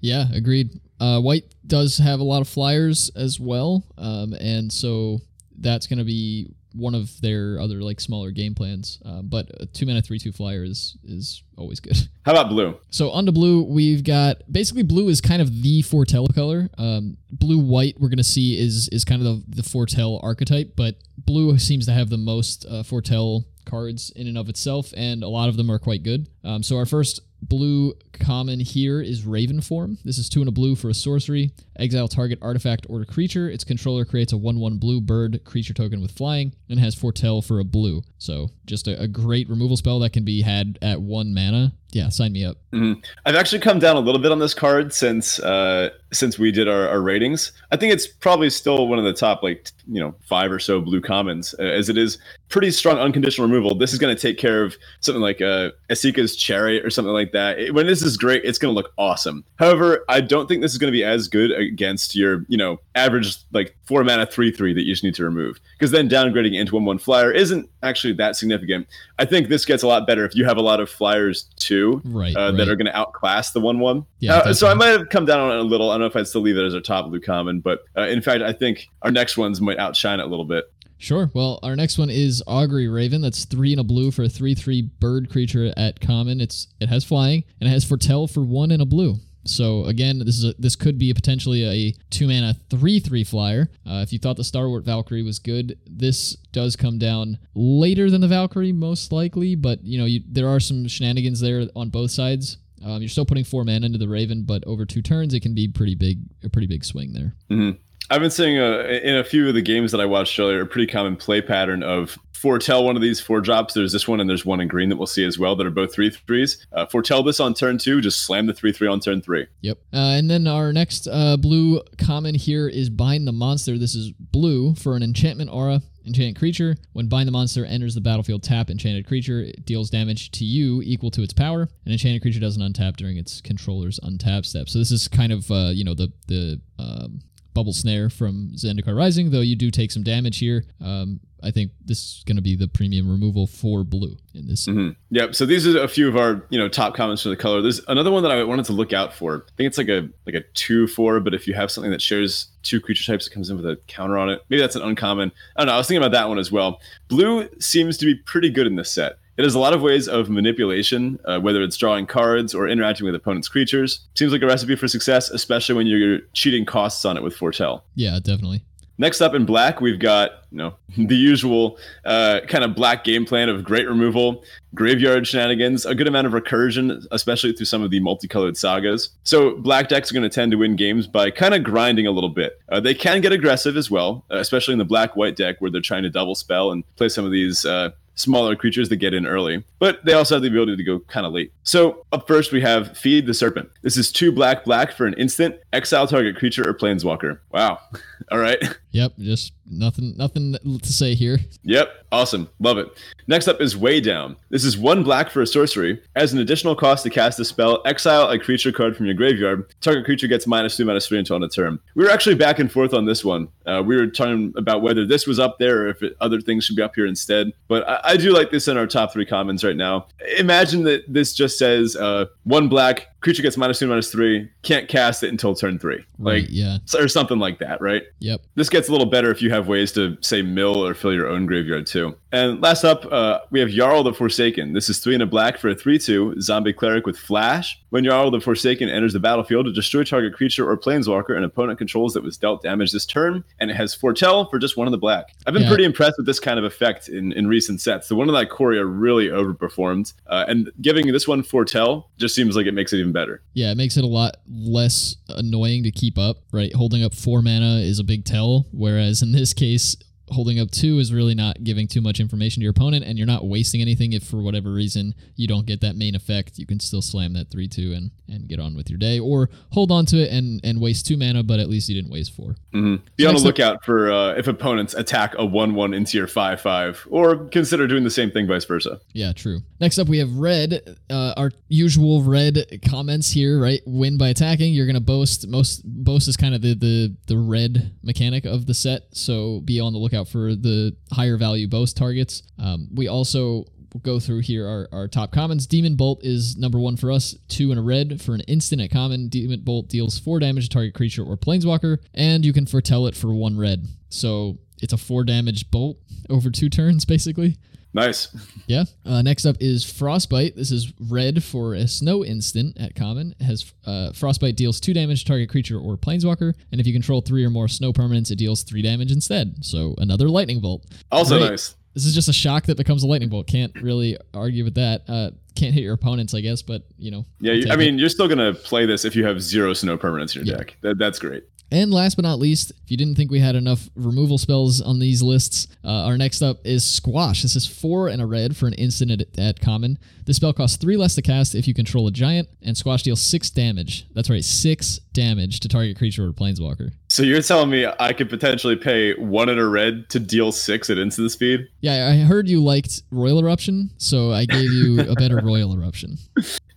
Speaker 1: Yeah, agreed. Uh, white does have a lot of flyers as well, um, and so that's going to be one of their other like smaller game plans. Uh, but a two mana three two flyer is is always good. (laughs)
Speaker 2: How about blue?
Speaker 1: So on to blue, we've got basically blue is kind of the foretell color. Um, blue white we're gonna see is is kind of the, the foretell archetype, but blue seems to have the most uh, foretell cards in and of itself, and a lot of them are quite good. Um, so our first blue common here is Ravenform. This is two and a blue for a sorcery. Exile target artifact or creature. Its controller creates a 1 1 blue bird creature token with flying and has foretell for a blue. So just a, a great removal spell that can be had at one mana. Yeah, sign me up.
Speaker 2: Mm-hmm. I've actually come down a little bit on this card since uh, since we did our, our, ratings. I think it's probably still one of the top like you know five or so blue commons, uh, as it is pretty strong unconditional removal. This is going to take care of something like uh, Esika's Chariot or something like that. It, when this is great, it's going to look awesome. However, I don't think this is going to be as good against your you know average like four mana three three that you just need to remove because then downgrading into one one flyer isn't actually that significant. I think this gets a lot better if you have a lot of flyers too,
Speaker 1: right,
Speaker 2: uh,
Speaker 1: right.
Speaker 2: that are going to outclass the one one. Yeah, uh, so I might have come down on it a little. I don't know if I'd still leave it as our top blue common, but uh, in fact, I think our next ones might outshine it a little bit.
Speaker 1: Sure. Well, our next one is Augury Raven. That's three and a blue for a three-three bird creature at common. It's it has flying and it has foretell for one and a blue. So again, this is a, this could be a potentially a two mana three three flyer. Uh, if you thought the Stalwart Valkyrie was good, this does come down later than the Valkyrie most likely. But you know you, there are some shenanigans there on both sides. Um, you're still putting four mana into the Raven, but over two turns, it can be pretty big, a pretty big swing there.
Speaker 2: Mm-hmm. I've been seeing uh, in a few of the games that I watched earlier a pretty common play pattern of foretell one of these four drops. There's this one and there's one in green that we'll see as well that are both three threes. Uh, foretell this on turn two, just slam the three three on turn three.
Speaker 1: Yep. Uh, and then our next uh, blue common here is bind the monster. This is blue for an enchantment aura. Enchanted creature. When Bind the Monster enters the battlefield, tap enchanted creature. It deals damage to you equal to its power. An enchanted creature doesn't untap during its controller's untap step. So this is kind of uh, you know the the um, bubble snare from Zendikar Rising, though you do take some damage here. Um, I think this is going to be the premium removal for blue in this.
Speaker 2: Mm-hmm. Yep. So these are a few of our you know top comments for the color. There's another one that I wanted to look out for. I think it's like a like a two four, but if you have something that shares two creature types, it comes in with a counter on it. Maybe that's an uncommon. I don't know. I was thinking about that one as well. Blue seems to be pretty good in this set. It has a lot of ways of manipulation, uh, whether it's drawing cards or interacting with opponents' creatures. Seems like a recipe for success, especially when you're cheating costs on it with Foretell.
Speaker 1: Yeah, definitely.
Speaker 2: Next up in black, we've got you know (laughs) the usual uh, kind of black game plan of great removal, graveyard shenanigans, a good amount of recursion, especially through some of the multicolored sagas. So black decks are going to tend to win games by kind of grinding a little bit. Uh, they can get aggressive as well, uh, especially in the black white deck where they're trying to double spell and play some of these uh, smaller creatures that get in early, but they also have the ability to go kind of late. So up first we have Feed the Serpent. This is two black black for an instant, exile target creature or planeswalker. Wow. (laughs) All right.
Speaker 1: Yep, just nothing nothing to say here.
Speaker 2: Yep, awesome. Love it. Next up is Weigh Down. This is one black for a sorcery. As an additional cost to cast a spell, exile a creature card from your graveyard. Target creature gets minus two, minus three until end of turn. We were actually back and forth on this one. Uh, we were talking about whether this was up there or if it, other things should be up here instead. But I, I, do like this in our top three commons right now. Imagine that this just says uh, one black, creature gets minus two, minus three, can't cast it until turn three.
Speaker 1: Right,
Speaker 2: Like,
Speaker 1: yeah.
Speaker 2: or something like that, right?
Speaker 1: Yep.
Speaker 2: This gets a little better if you have ways to say mill or fill your own graveyard too. And last up, uh, we have Jarl the Forsaken. This is three and a black for a three-two zombie cleric with flash. When Jarl the Forsaken enters the battlefield, to destroy target creature or planeswalker an opponent controls that was dealt damage this turn, and it has foretell for just one of the black. I've been
Speaker 1: Yeah.
Speaker 2: pretty impressed with this kind of effect in, in recent sets. The one of that Coria really overperformed, uh, and giving this one foretell just seems like it makes it even better.
Speaker 1: Yeah, it makes it a lot less annoying to keep up, right? Holding up four mana is a big tell, whereas in this case, holding up two is really not giving too much information to your opponent, and you're not wasting anything if for whatever reason you don't get that main effect. You can still slam that three two and and get on with your day, or hold on to it and and waste two mana, but at least you didn't waste four.
Speaker 2: hmm Be
Speaker 1: So
Speaker 2: on
Speaker 1: next
Speaker 2: the
Speaker 1: up-
Speaker 2: lookout for uh, if opponents attack a one-one into your five-five, or consider doing the same thing, vice versa.
Speaker 1: Yeah, true. Next up, we have red. Uh, our usual red comments here, right? Win by attacking. You're gonna boast. Most boast is kind of the the the red mechanic of the set, so be on the lookout for the higher value boast targets. Um, we also go through here our, our top commons. Demon Bolt is number one for us, two in a red for an instant at common. Demon Bolt deals four damage to target creature or planeswalker, and you can foretell it for one red. So it's a four damage bolt over two turns, (laughs) basically.
Speaker 2: Nice.
Speaker 1: Yeah. Uh, next up is Frostbite. This is red for a snow instant at common. It has uh, Frostbite deals two damage to target creature or planeswalker, and if you control three or more snow permanents, it deals three damage instead. So another lightning bolt.
Speaker 2: Also
Speaker 1: Right.
Speaker 2: nice.
Speaker 1: This is just a shock that becomes a lightning bolt. Can't really argue with that. Uh, can't hit your opponents, I guess, but you know.
Speaker 2: Yeah, you, I
Speaker 1: it.
Speaker 2: mean, you're still gonna play this if you have zero snow permanents in your
Speaker 1: Yeah.
Speaker 2: deck. That, that's great.
Speaker 1: And last but not least, if you didn't think we had enough removal spells on these lists, uh, our next up is Squash. This is four and a red for an instant at, at common. This spell costs three less to cast if you control a giant, and Squash deals six damage. That's right, six damage to target creature or planeswalker.
Speaker 2: So you're telling me I could potentially pay one in a red to deal six at instant speed?
Speaker 1: Yeah, I heard you liked Roil Eruption, so I gave you a better (laughs) Roil Eruption.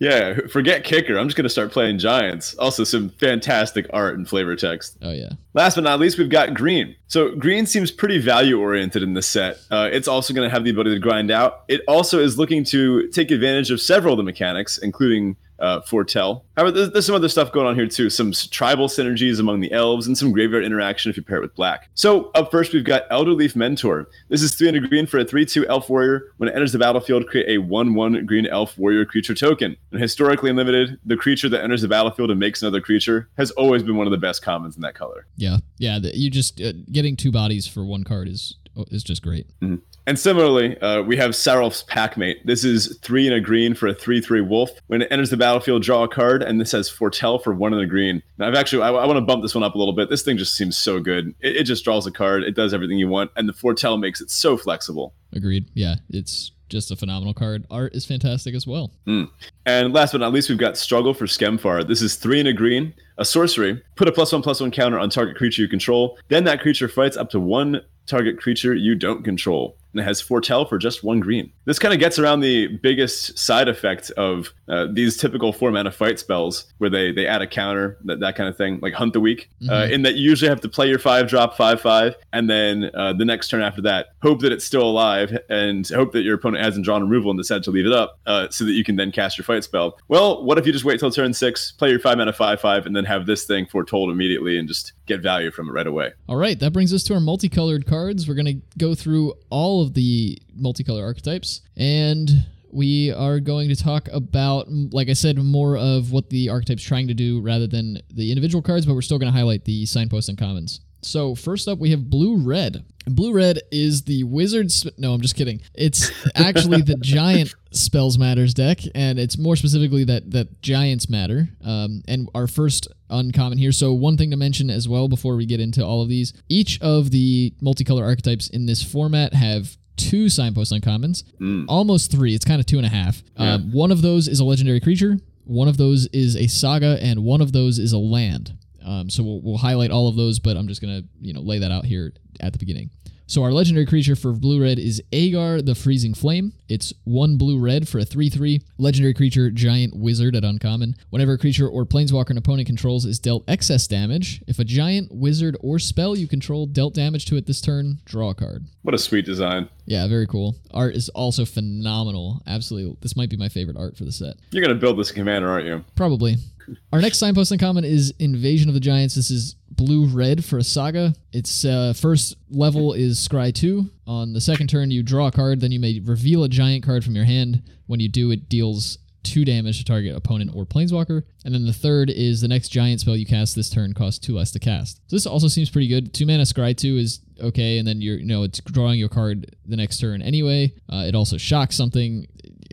Speaker 2: Yeah, forget kicker. I'm just gonna start playing giants. Also, some fantastic art and flavor text.
Speaker 1: Oh, yeah.
Speaker 2: Last but not least, we've got green. So green seems pretty value oriented in this set. Uh, it's also going to have the ability to grind out. It also is looking to take advantage of several of the mechanics, including uh, foretell. However, there's, there's some other stuff going on here too. Some tribal synergies among the elves and some graveyard interaction if you pair it with black. So up first, we've got Elderleaf Mentor. This is 300 green for a 3-2 elf warrior. When it enters the battlefield, create a 1-1 green elf warrior creature token. And historically limited, the creature that enters the battlefield and makes another creature has always been one of the best commons in that color.
Speaker 1: Yeah. Yeah, the, you just uh, getting two bodies for one card is is just great.
Speaker 2: And similarly, uh, we have Sarulf's Packmate. This is three and a green for a 3 3 wolf. When it enters the battlefield, draw a card, and this has Foretell for one and a green. Now, I've actually, I, I want to bump this one up a little bit. This thing just seems so good. It, it just draws a card, it does everything you want, and the Foretell makes it so flexible.
Speaker 1: Agreed. Yeah, it's just a phenomenal card. Art is fantastic as well.
Speaker 2: And last but not least, we've got Struggle for Skemfar. This is three and a green, a sorcery. Put a plus one plus one counter on target creature you control. Then that creature fights up to one target creature you don't control. And it has Foretell for just one green. This kind of gets around the biggest side effect of uh, these typical four mana fight spells, where they they add a counter, that, that kind of thing, like Hunt the Weak. Uh,
Speaker 1: Mhm.
Speaker 2: in that you usually have to play your five drop five five, and then uh, the next turn after that, hope that it's still alive, and hope that your opponent hasn't drawn removal and decided to leave it up, uh, so that you can then cast your fight spell. Well, what if you just wait till turn six, play your five mana five five, and then have this thing foretold immediately and just get value from it right away?
Speaker 1: All right, that brings us to our multicolored cards. We're going to go through all of the multicolor archetypes and we are going to talk about like I said more of what the archetype's trying to do rather than the individual cards, but we're still going to highlight the signposts and commons. So, first up we have blue red. Blue red is the wizard sp- no, I'm just kidding. It's actually the (laughs) giant spells matters deck and it's more specifically that that giants matter. Um, and our first uncommon here. So one thing to mention as well before we get into all of these, each of the multicolor archetypes in this format have two signpost uncommons,
Speaker 2: Mm.
Speaker 1: almost three. It's kind of two and a half. Um, one of those is a legendary creature. One of those is a saga, and one of those is a land. Um, so we'll, we'll highlight all of those, but I'm just gonna you know lay that out here at the beginning. So our legendary creature for blue red is Aegar the Freezing Flame. It's one blue red for a 3 3. Legendary creature, Giant Wizard at uncommon. Whenever a creature or planeswalker an opponent controls is dealt excess damage, if a giant, wizard, or spell you control dealt damage to it this turn, draw a card.
Speaker 2: What a sweet design.
Speaker 1: Yeah, very cool. Art is also phenomenal. Absolutely. This might be my favorite art for the set.
Speaker 2: You're going to build this commander, aren't you?
Speaker 1: Probably. Our next signpost uncommon is Invasion of the Giants. This is blue red for a saga. Its uh, first level is Scry 2. On the second turn, you draw a card, then you may reveal a giant card from your hand. When you do, it deals two damage to target opponent or planeswalker. And then the third is the next giant spell you cast this turn costs two less to cast. So this also seems pretty good. Two mana Scry 2 is okay, and then you're you know it's drawing your card the next turn anyway. Uh, it also shocks something.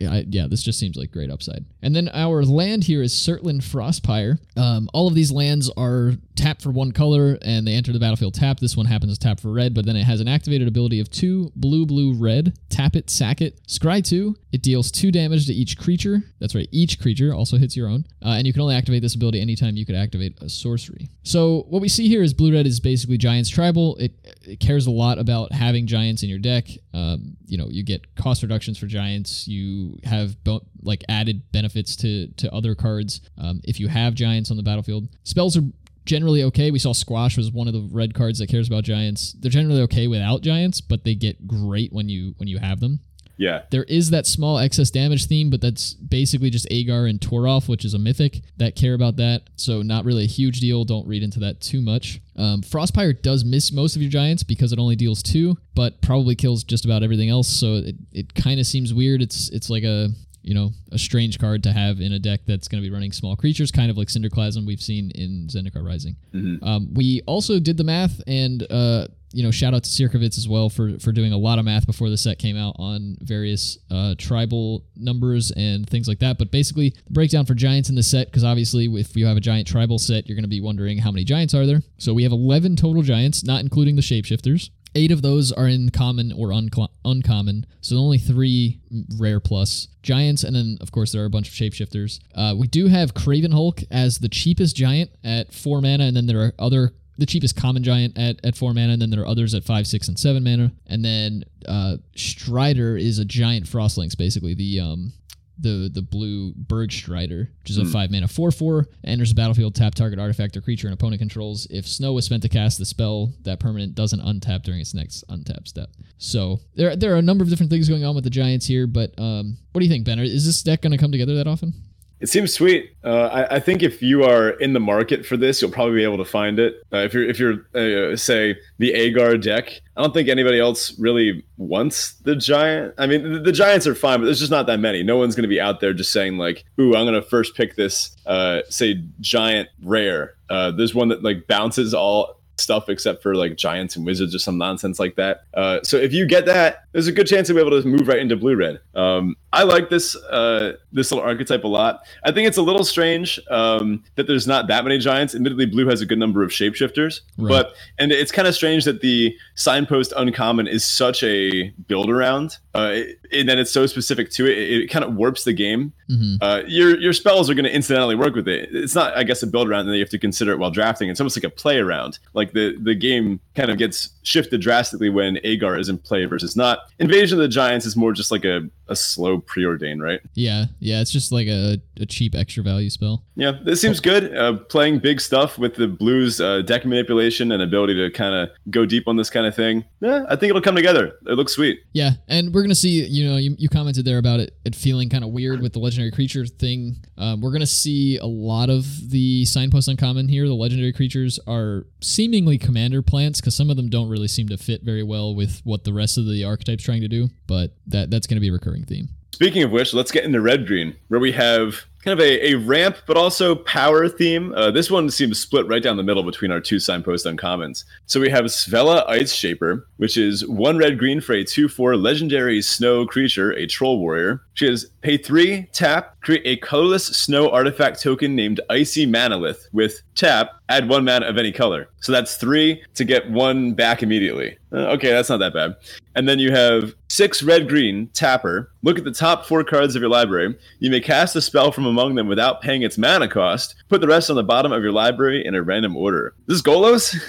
Speaker 1: I, yeah, this just seems like great upside. And then our land here is Surtland Frostpyre. Um, all of these lands are tapped for one color and they enter the battlefield tapped. This one happens to tap for red, but then it has an activated ability of two blue, blue, red. Tap it, sack it. Scry 2. It deals two damage to each creature. That's right, each creature also hits your own. Uh, and you can only activate this ability anytime you could activate a sorcery. So what we see here is blue red is basically Giants Tribal. It, it cares a lot about having Giants in your deck. Um, you know, you get cost reductions for Giants. You have bo- like added benefits to to other cards um, if you have Giants on the battlefield. Spells are generally okay. We saw Squash was one of the red cards that cares about Giants. They're generally okay without Giants, but they get great when you when you have them.
Speaker 2: Yeah.
Speaker 1: There is that small excess damage theme, but that's basically just Aegar and Toralf, which is a mythic that care about that. So not really a huge deal. Don't read into that too much. Um, Frostpyre does miss most of your giants because it only deals two, but probably kills just about everything else. So it, it kind of seems weird. It's it's like a you know a strange card to have in a deck that's going to be running small creatures, kind of like Cinderclasm we've seen in Zendikar Rising.
Speaker 2: Mm-hmm.
Speaker 1: Um, we also did the math and. Uh, you know, shout out to Sirkovitz as well for for doing a lot of math before the set came out on various uh, tribal numbers and things like that. But basically, the breakdown for giants in the set, because obviously, if you have a giant tribal set, you're going to be wondering how many giants are there. So we have 11 total giants, not including the shapeshifters. Eight of those are in common or uncommon, so only three rare plus giants, and then of course there are a bunch of shapeshifters. Uh, we do have Craven Hulk as the cheapest giant at four mana, and then there are other the cheapest common giant at, at four mana, and then there are others at five, six, and seven mana. And then uh, Strider is a giant frostlings, basically the um the the blue Berg Strider, which is a five mana four four, enters the battlefield, tap target artifact or creature an opponent controls. If snow is spent to cast the spell, that permanent doesn't untap during its next untap step. So there there are a number of different things going on with the giants here, but um, what do you think, Ben? Is this deck going to come together that often?
Speaker 2: It seems sweet. Uh, I, I, think if you are in the market for this, you'll probably be able to find it. Uh, if you're, if you're, uh, say, the Aegar deck, I don't think anybody else really wants the giant. I mean, the, the, giants are fine, but there's just not that many. No one's going to be out there just saying like, "Ooh, I'm going to first pick this, uh, say, giant rare." Uh, there's one that like bounces all stuff except for like giants and wizards or some nonsense like that. Uh, so if you get that, there's a good chance to be able to move right into blue red. Um, I like this uh, this little archetype a lot. I think it's a little strange um, that there's not that many giants. Admittedly, blue has a good number of shapeshifters, right. but and it's kind of strange that the signpost uncommon is such a build around, uh, and then it's so specific to it. It, it kind of warps the game. Mm-hmm. Uh, your your spells are going to incidentally work with it. It's not, I guess, a build around, and you have to consider it while drafting. It's almost like a play around. Like the the game kind of gets shifted drastically when Aegar is in play versus not. Invasion of the Giants is more just like a, a slow preordain, right?
Speaker 1: Yeah, yeah, it's just like a, a cheap extra value spell.
Speaker 2: Yeah, this seems good. Uh, playing big stuff with the Blues uh, deck manipulation and ability to kind of go deep on this kind of thing. Yeah, I think it'll come together. It looks sweet.
Speaker 1: Yeah, and we're gonna see. You know, you, you commented there about it, it feeling kind of weird with the legendary creature thing. Um, we're gonna see a lot of the signpost uncommon here. The legendary creatures are seemingly commander plants because some of them don't really seem to fit very well with what the rest of the archetype's trying to do. But that that's going to be a recurring theme.
Speaker 2: Speaking of which, let's get into red green, where we have kind of a, a ramp, but also power theme. Uh, this one seems split right down the middle between our two signpost uncommons. So we have Svella Ice Shaper, which is one red green for a 2 4 legendary snow creature, a troll warrior. She has pay three, tap, create a colorless snow artifact token named Icy Manalith with tap, add one mana of any color. So that's three to get one back immediately. Uh, okay, that's not that bad. And then you have six red green, tapper. Look at the top four cards of your library. You may cast a spell from among them without paying its mana cost. Put the rest on the bottom of your library in a random order. This is Golos? (laughs)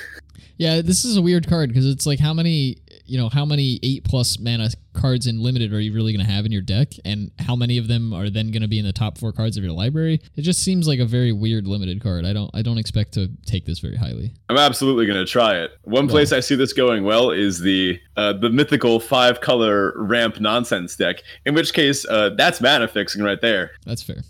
Speaker 1: Yeah, this is a weird card because it's like how many you know, how many eight plus mana cards in limited are you really going to have in your deck, and how many of them are then going to be in the top four cards of your library? It just seems like a very weird limited card. I don't I don't expect to take this very highly.
Speaker 2: I'm absolutely going to try it. One place I see this going well is the uh, the mythical five color ramp nonsense deck. In which case, uh, that's mana fixing right there.
Speaker 1: That's fair.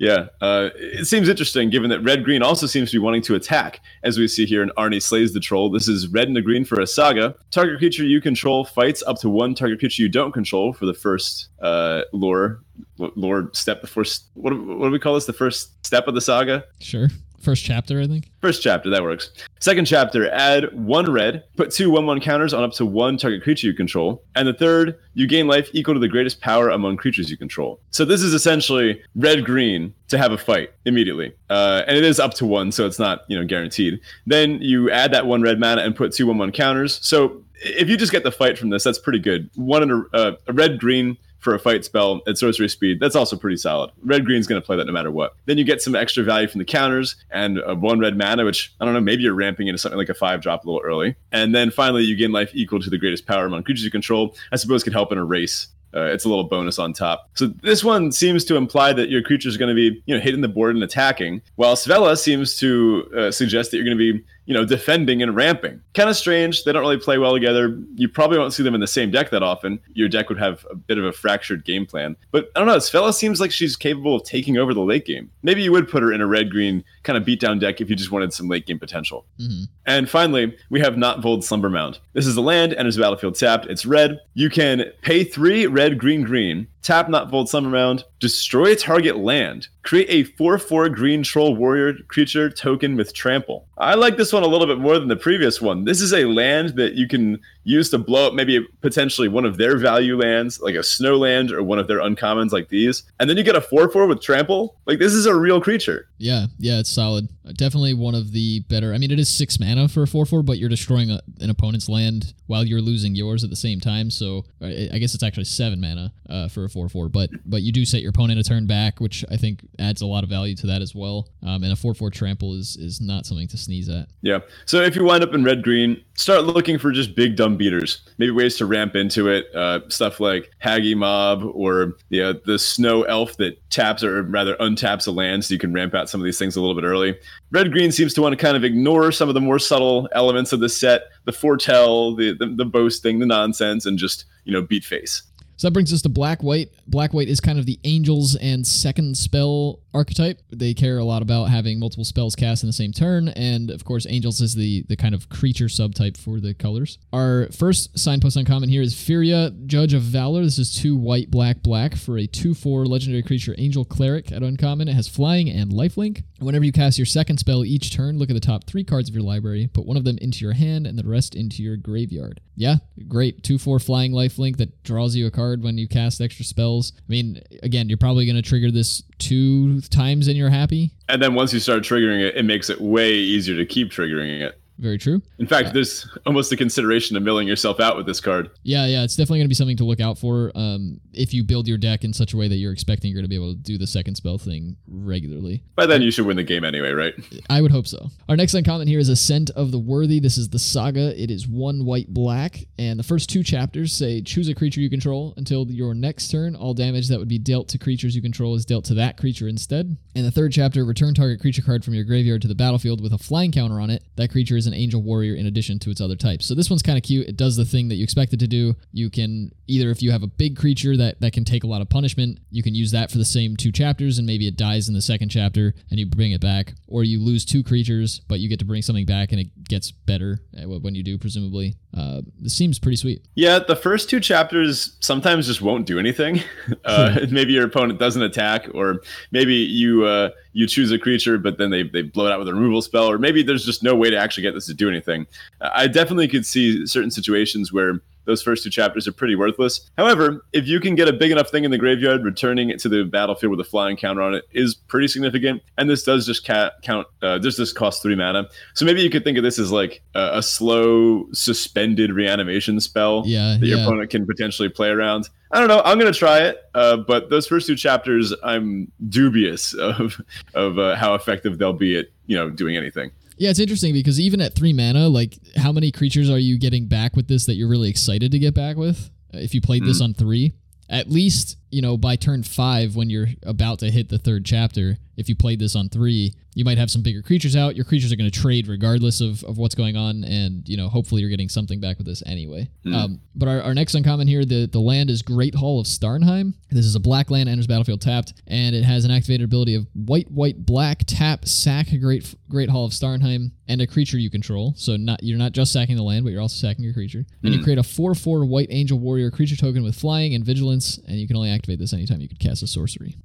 Speaker 2: Yeah, uh, it seems interesting given that red green also seems to be wanting to attack, as we see here in Arni Slays the Troll. This is red and a green for a saga. Target creature you control fights up to one target creature you don't control for the first uh, lore lore step. The first what, what do we call this? The first step of the saga.
Speaker 1: Sure. First chapter, I think.
Speaker 2: First chapter, that works. Second chapter, add one red, put two 1 1 counters on up to one target creature you control. And the third, you gain life equal to the greatest power among creatures you control. So this is essentially red green to have a fight immediately. Uh, and it is up to one, so it's not you know guaranteed. Then you add that one red mana and put two 1 1 counters. So if you just get the fight from this, that's pretty good. One in a, uh, a red green for a fight spell at sorcery speed. That's also pretty solid. Red green's going to play that no matter what. Then you get some extra value from the counters and a one red mana, which I don't know, maybe you're ramping into something like a five drop a little early. And then finally, you gain life equal to the greatest power among creatures you control. I suppose could help in a race uh, it's a little bonus on top. So this one seems to imply that your creature is going to be, you know, hitting the board and attacking, while Svella seems to uh, suggest that you're going to be, you know, defending and ramping. Kind of strange. They don't really play well together. You probably won't see them in the same deck that often. Your deck would have a bit of a fractured game plan. But I don't know. Svella seems like she's capable of taking over the late game. Maybe you would put her in a red green kind of beatdown deck if you just wanted some late game potential. Mm-hmm. And finally, we have Gnottvold Slumbermound. This is a land, enters the battlefield tapped. It's red. You can pay three red, green, green Tap Gnottvold Slumbermound, destroy a target land. Create a 4 4 green troll warrior creature token with trample. I like this one a little bit more than the previous one. This is a land that you can use to blow up maybe potentially one of their value lands, like a snow land or one of their uncommons like these. And then you get a 4 4 with trample. Like, this is a real creature.
Speaker 1: Yeah, yeah, it's solid. Definitely one of the better. I mean, it is six mana for a 4 4, but you're destroying a, an opponent's land while you're losing yours at the same time. So I guess it's actually seven mana uh, for a four four. But but you do set your opponent a turn back, which I think adds a lot of value to that as well. Um, and a four four trample is is not something to sneeze at.
Speaker 2: Yeah. So if you wind up in red green, start looking for just big dumb beaters. Maybe ways to ramp into it. Uh, stuff like Hagi Mob or yeah the Snow Elf that taps or rather untaps a land, so you can ramp out some of these things a little bit early. Red green seems to want to kind of ignore some of the more subtle elements of the set, the foretell, the, the the boasting, the nonsense, and just you know beat face.
Speaker 1: So that brings us to black white. Black white is kind of the angels and second spell archetype. They care a lot about having multiple spells cast in the same turn, and of course, angels is the the kind of creature subtype for the colors. Our first signpost uncommon here is Firja, Judge of Valor. This is two white, black, black for a two-four legendary creature, Angel Cleric at uncommon. It has flying and lifelink. Whenever you cast your second spell each turn, look at the top three cards of your library, put one of them into your hand, and the rest into your graveyard. Yeah, great. Two-four flying lifelink that draws you a card when you cast extra spells. I mean, again, you're probably going to trigger this two times and you're happy.
Speaker 2: And then once you start triggering it, it makes it way easier to keep triggering it.
Speaker 1: Very true.
Speaker 2: In fact, yeah. there's almost a consideration of milling yourself out with this card.
Speaker 1: Yeah, yeah, it's definitely going to be something to look out for. Um, if you build your deck in such a way that you're expecting you're going to be able to do the second spell thing regularly.
Speaker 2: By then, you should win the game anyway, right?
Speaker 1: I would hope so. Our next uncommon here is Ascent of the Worthy. This is the saga. It is one white black, and the first two chapters say choose a creature you control until your next turn. All damage that would be dealt to creatures you control is dealt to that creature instead. And the third chapter, return target creature card from your graveyard to the battlefield with a flying counter on it. That creature is an angel warrior in addition to its other types. So this one's kind of cute. It does the thing that you expect it to do. You can either, if you have a big creature that, that can take a lot of punishment, you can use that for the same two chapters and maybe it dies in the second chapter and you bring it back. Or you lose two creatures, but you get to bring something back and it gets better when you do, presumably. Uh, this seems pretty sweet.
Speaker 2: Yeah, the first two chapters sometimes just won't do anything. (laughs) Uh, maybe your opponent doesn't attack, or maybe you uh, you choose a creature, but then they, they blow it out with a removal spell, or maybe there's just no way to actually get this to do anything. I definitely could see certain situations where those first two chapters are pretty worthless. However, if you can get a big enough thing in the graveyard, returning it to the battlefield with a flying counter on it is pretty significant. And this does just ca- count, uh, does just cost three mana. So maybe you could think of this as like a, a slow, suspended reanimation spell
Speaker 1: yeah,
Speaker 2: that your
Speaker 1: yeah.
Speaker 2: opponent can potentially play around. I don't know. I'm gonna try it, uh, but those first two chapters, I'm dubious of of uh, how effective they'll be at you know doing anything
Speaker 1: Yeah, it's interesting because even at three mana, like how many creatures are you getting back with this that you're really excited to get back with? Uh, If you played this on three, at least you know by turn five when you're about to hit the third chapter. If you played this on three, you might have some bigger creatures out. Your creatures are going to trade regardless of, of what's going on, and you know hopefully you're getting something back with this anyway. Um, but our, our next uncommon here, the the land is Great Hall of Starnheim. This is a black land enters battlefield tapped, and it has an activated ability of white white black tap sack Great Great Hall of Starnheim and a creature you control. So not you're not just sacking the land, but you're also sacking your creature. And you create a four four white angel warrior creature token with flying and vigilance, and you can only activate this anytime you could cast a sorcery.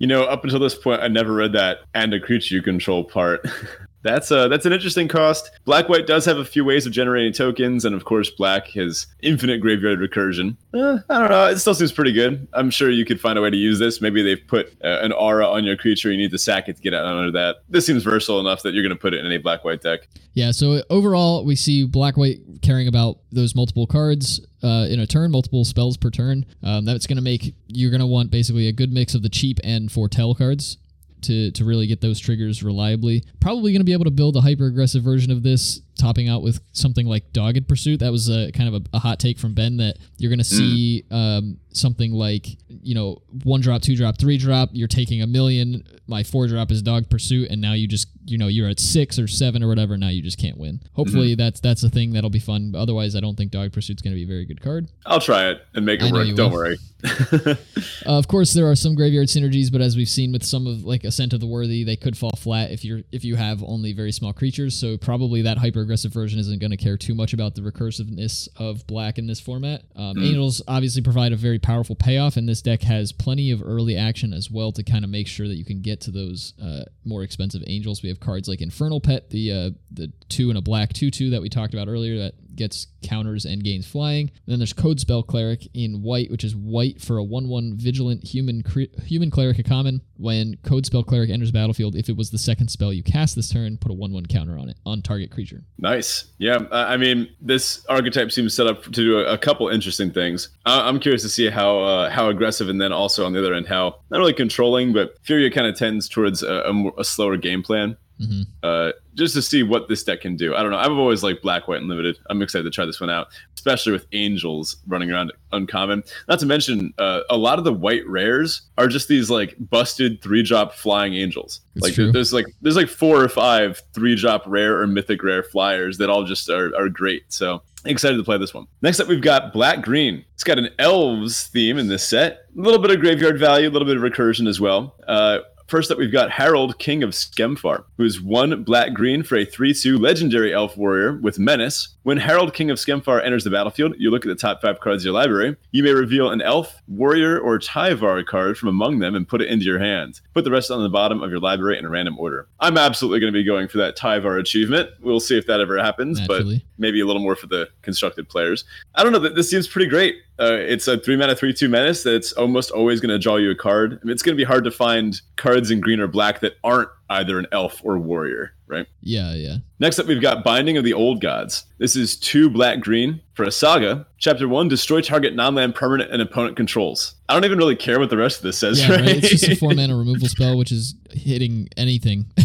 Speaker 2: You know, up until this point, I never read that and a creature you control part. (laughs) that's uh that's an interesting cost. Black white does have a few ways of generating tokens, and of course, black has infinite graveyard recursion. Uh, I don't know. It still seems pretty good. I'm sure you could find a way to use this. Maybe they've put uh, an aura on your creature. You need to sack it to get out under that. This seems versatile enough that you're going to put it in a black white deck.
Speaker 1: Yeah, so overall, we see black white caring about those multiple cards uh, in a turn, multiple spells per turn. Um, that's going to make you're going to want basically a good mix of the cheap and foretell cards to to really get those triggers reliably. Probably going to be able to build a hyper aggressive version of this, topping out with something like Dogged Pursuit. That was a kind of a, a hot take from Ben that you're going to see um, something like you know one drop, two drop, three drop. You're taking a million. My four drop is Dog Pursuit, and now you just you know you're at six or seven or whatever. Now you just can't win. Hopefully that's that's a thing that'll be fun. Otherwise, I don't think Dog Pursuit's going to be a very good card.
Speaker 2: I'll try it and make it work. Don't
Speaker 1: will.
Speaker 2: worry.
Speaker 1: Uh, (laughs) (laughs) of course, there are some graveyard synergies, but as we've seen with some of like Ascent of the Worthy, they could fall flat if you're if you have only very small creatures. So probably that hyper aggressive version isn't going to care too much about the recursiveness of black in this format. Um, Angels obviously provide a very powerful payoff, and this deck has plenty of early action as well to kind of make sure that you can get to those uh, more expensive angels. We have cards like Infernal Pet, the uh, the two and a black two two that we talked about earlier that gets counters and gains flying. then there's Codespell Cleric in white, which is white for a 1 1 vigilant human cre- human cleric a common. When Codespell Cleric enters battlefield, if it was the second spell you cast this turn, put a 1 1 counter on it, on target creature.
Speaker 2: Nice. Yeah. I mean, this archetype seems set up to do a, a couple interesting things. I, I'm curious to see how uh, how aggressive, and then also on the other end, how not really controlling, but Firja kind of tends towards a, a, more, a slower game plan.
Speaker 1: Mhm.
Speaker 2: Uh, just to see what this deck can do. I don't know. I've always liked Black, White, and Limited. I'm excited to try this one out, especially with Angels running around uncommon. Not to mention, uh, a lot of the white rares are just these like busted three drop flying angels.
Speaker 1: It's
Speaker 2: like
Speaker 1: true.
Speaker 2: there's like there's like four or five three drop rare or mythic rare flyers that all just are, are great. So excited to play this one. Next up, we've got Black Green. It's got an elves theme in this set. A little bit of graveyard value, a little bit of recursion as well. Uh, First up, we've got Harald, King of Skemfar, who is one black green for a 3 2 legendary elf warrior with Menace. When Harald, King of Skemfar, enters the battlefield, you look at the top five cards of your library. You may reveal an elf, warrior, or Tyvar card from among them and put it into your hand. Put the rest on the bottom of your library in a random order. I'm absolutely going to be going for that Tyvar achievement. We'll see if that ever happens,
Speaker 1: Naturally.
Speaker 2: but maybe a little more for the constructed players. I don't know. th- This seems pretty great. Uh, it's a three mana, three two menace that's almost always going to draw you a card. I mean, it's going to be hard to find cards in green or black that aren't either an elf or warrior, right?
Speaker 1: Yeah, yeah.
Speaker 2: Next up, we've got Binding of the Old Gods. This is two black green for a saga. Chapter one: Destroy target non-land permanent and opponent controls. I don't even really care what the rest of this says,
Speaker 1: Yeah,
Speaker 2: right?
Speaker 1: right. It's just a four (laughs) mana removal spell, which is hitting anything. (laughs)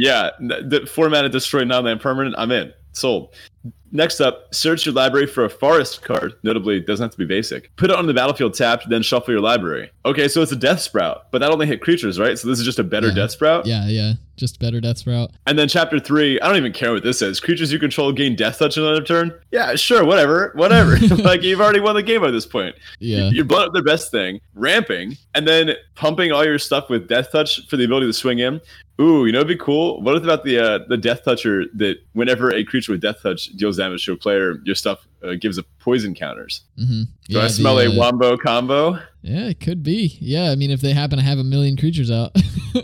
Speaker 2: Yeah, the four mana destroy non-land permanent. I'm in. Sold. Next up, search your library for a forest card. Notably, it doesn't have to be basic. Put it on the battlefield tapped, then shuffle your library. Okay, so it's a Deathsprout, but that only hit creatures, right? So this is just a better
Speaker 1: Yeah.
Speaker 2: Deathsprout.
Speaker 1: yeah, yeah. Just better Deathsprout.
Speaker 2: And then chapter three, I don't even care what this says. Creatures you control gain death touch another turn. Yeah, sure, whatever, whatever. (laughs) (laughs) like you've already won the game by this point.
Speaker 1: Yeah.
Speaker 2: You're blowing up their best thing, ramping, and then pumping all your stuff with death touch for the ability to swing in. Ooh, you know it'd be cool? What about the uh, the death toucher that whenever a creature with death touch deals damage to a player, your stuff uh, gives a poison counters.
Speaker 1: hmm
Speaker 2: Do I smell
Speaker 1: the,
Speaker 2: a
Speaker 1: uh,
Speaker 2: wombo combo?
Speaker 1: Yeah, it could be. Yeah, I mean, if they happen to have a million creatures out, (laughs)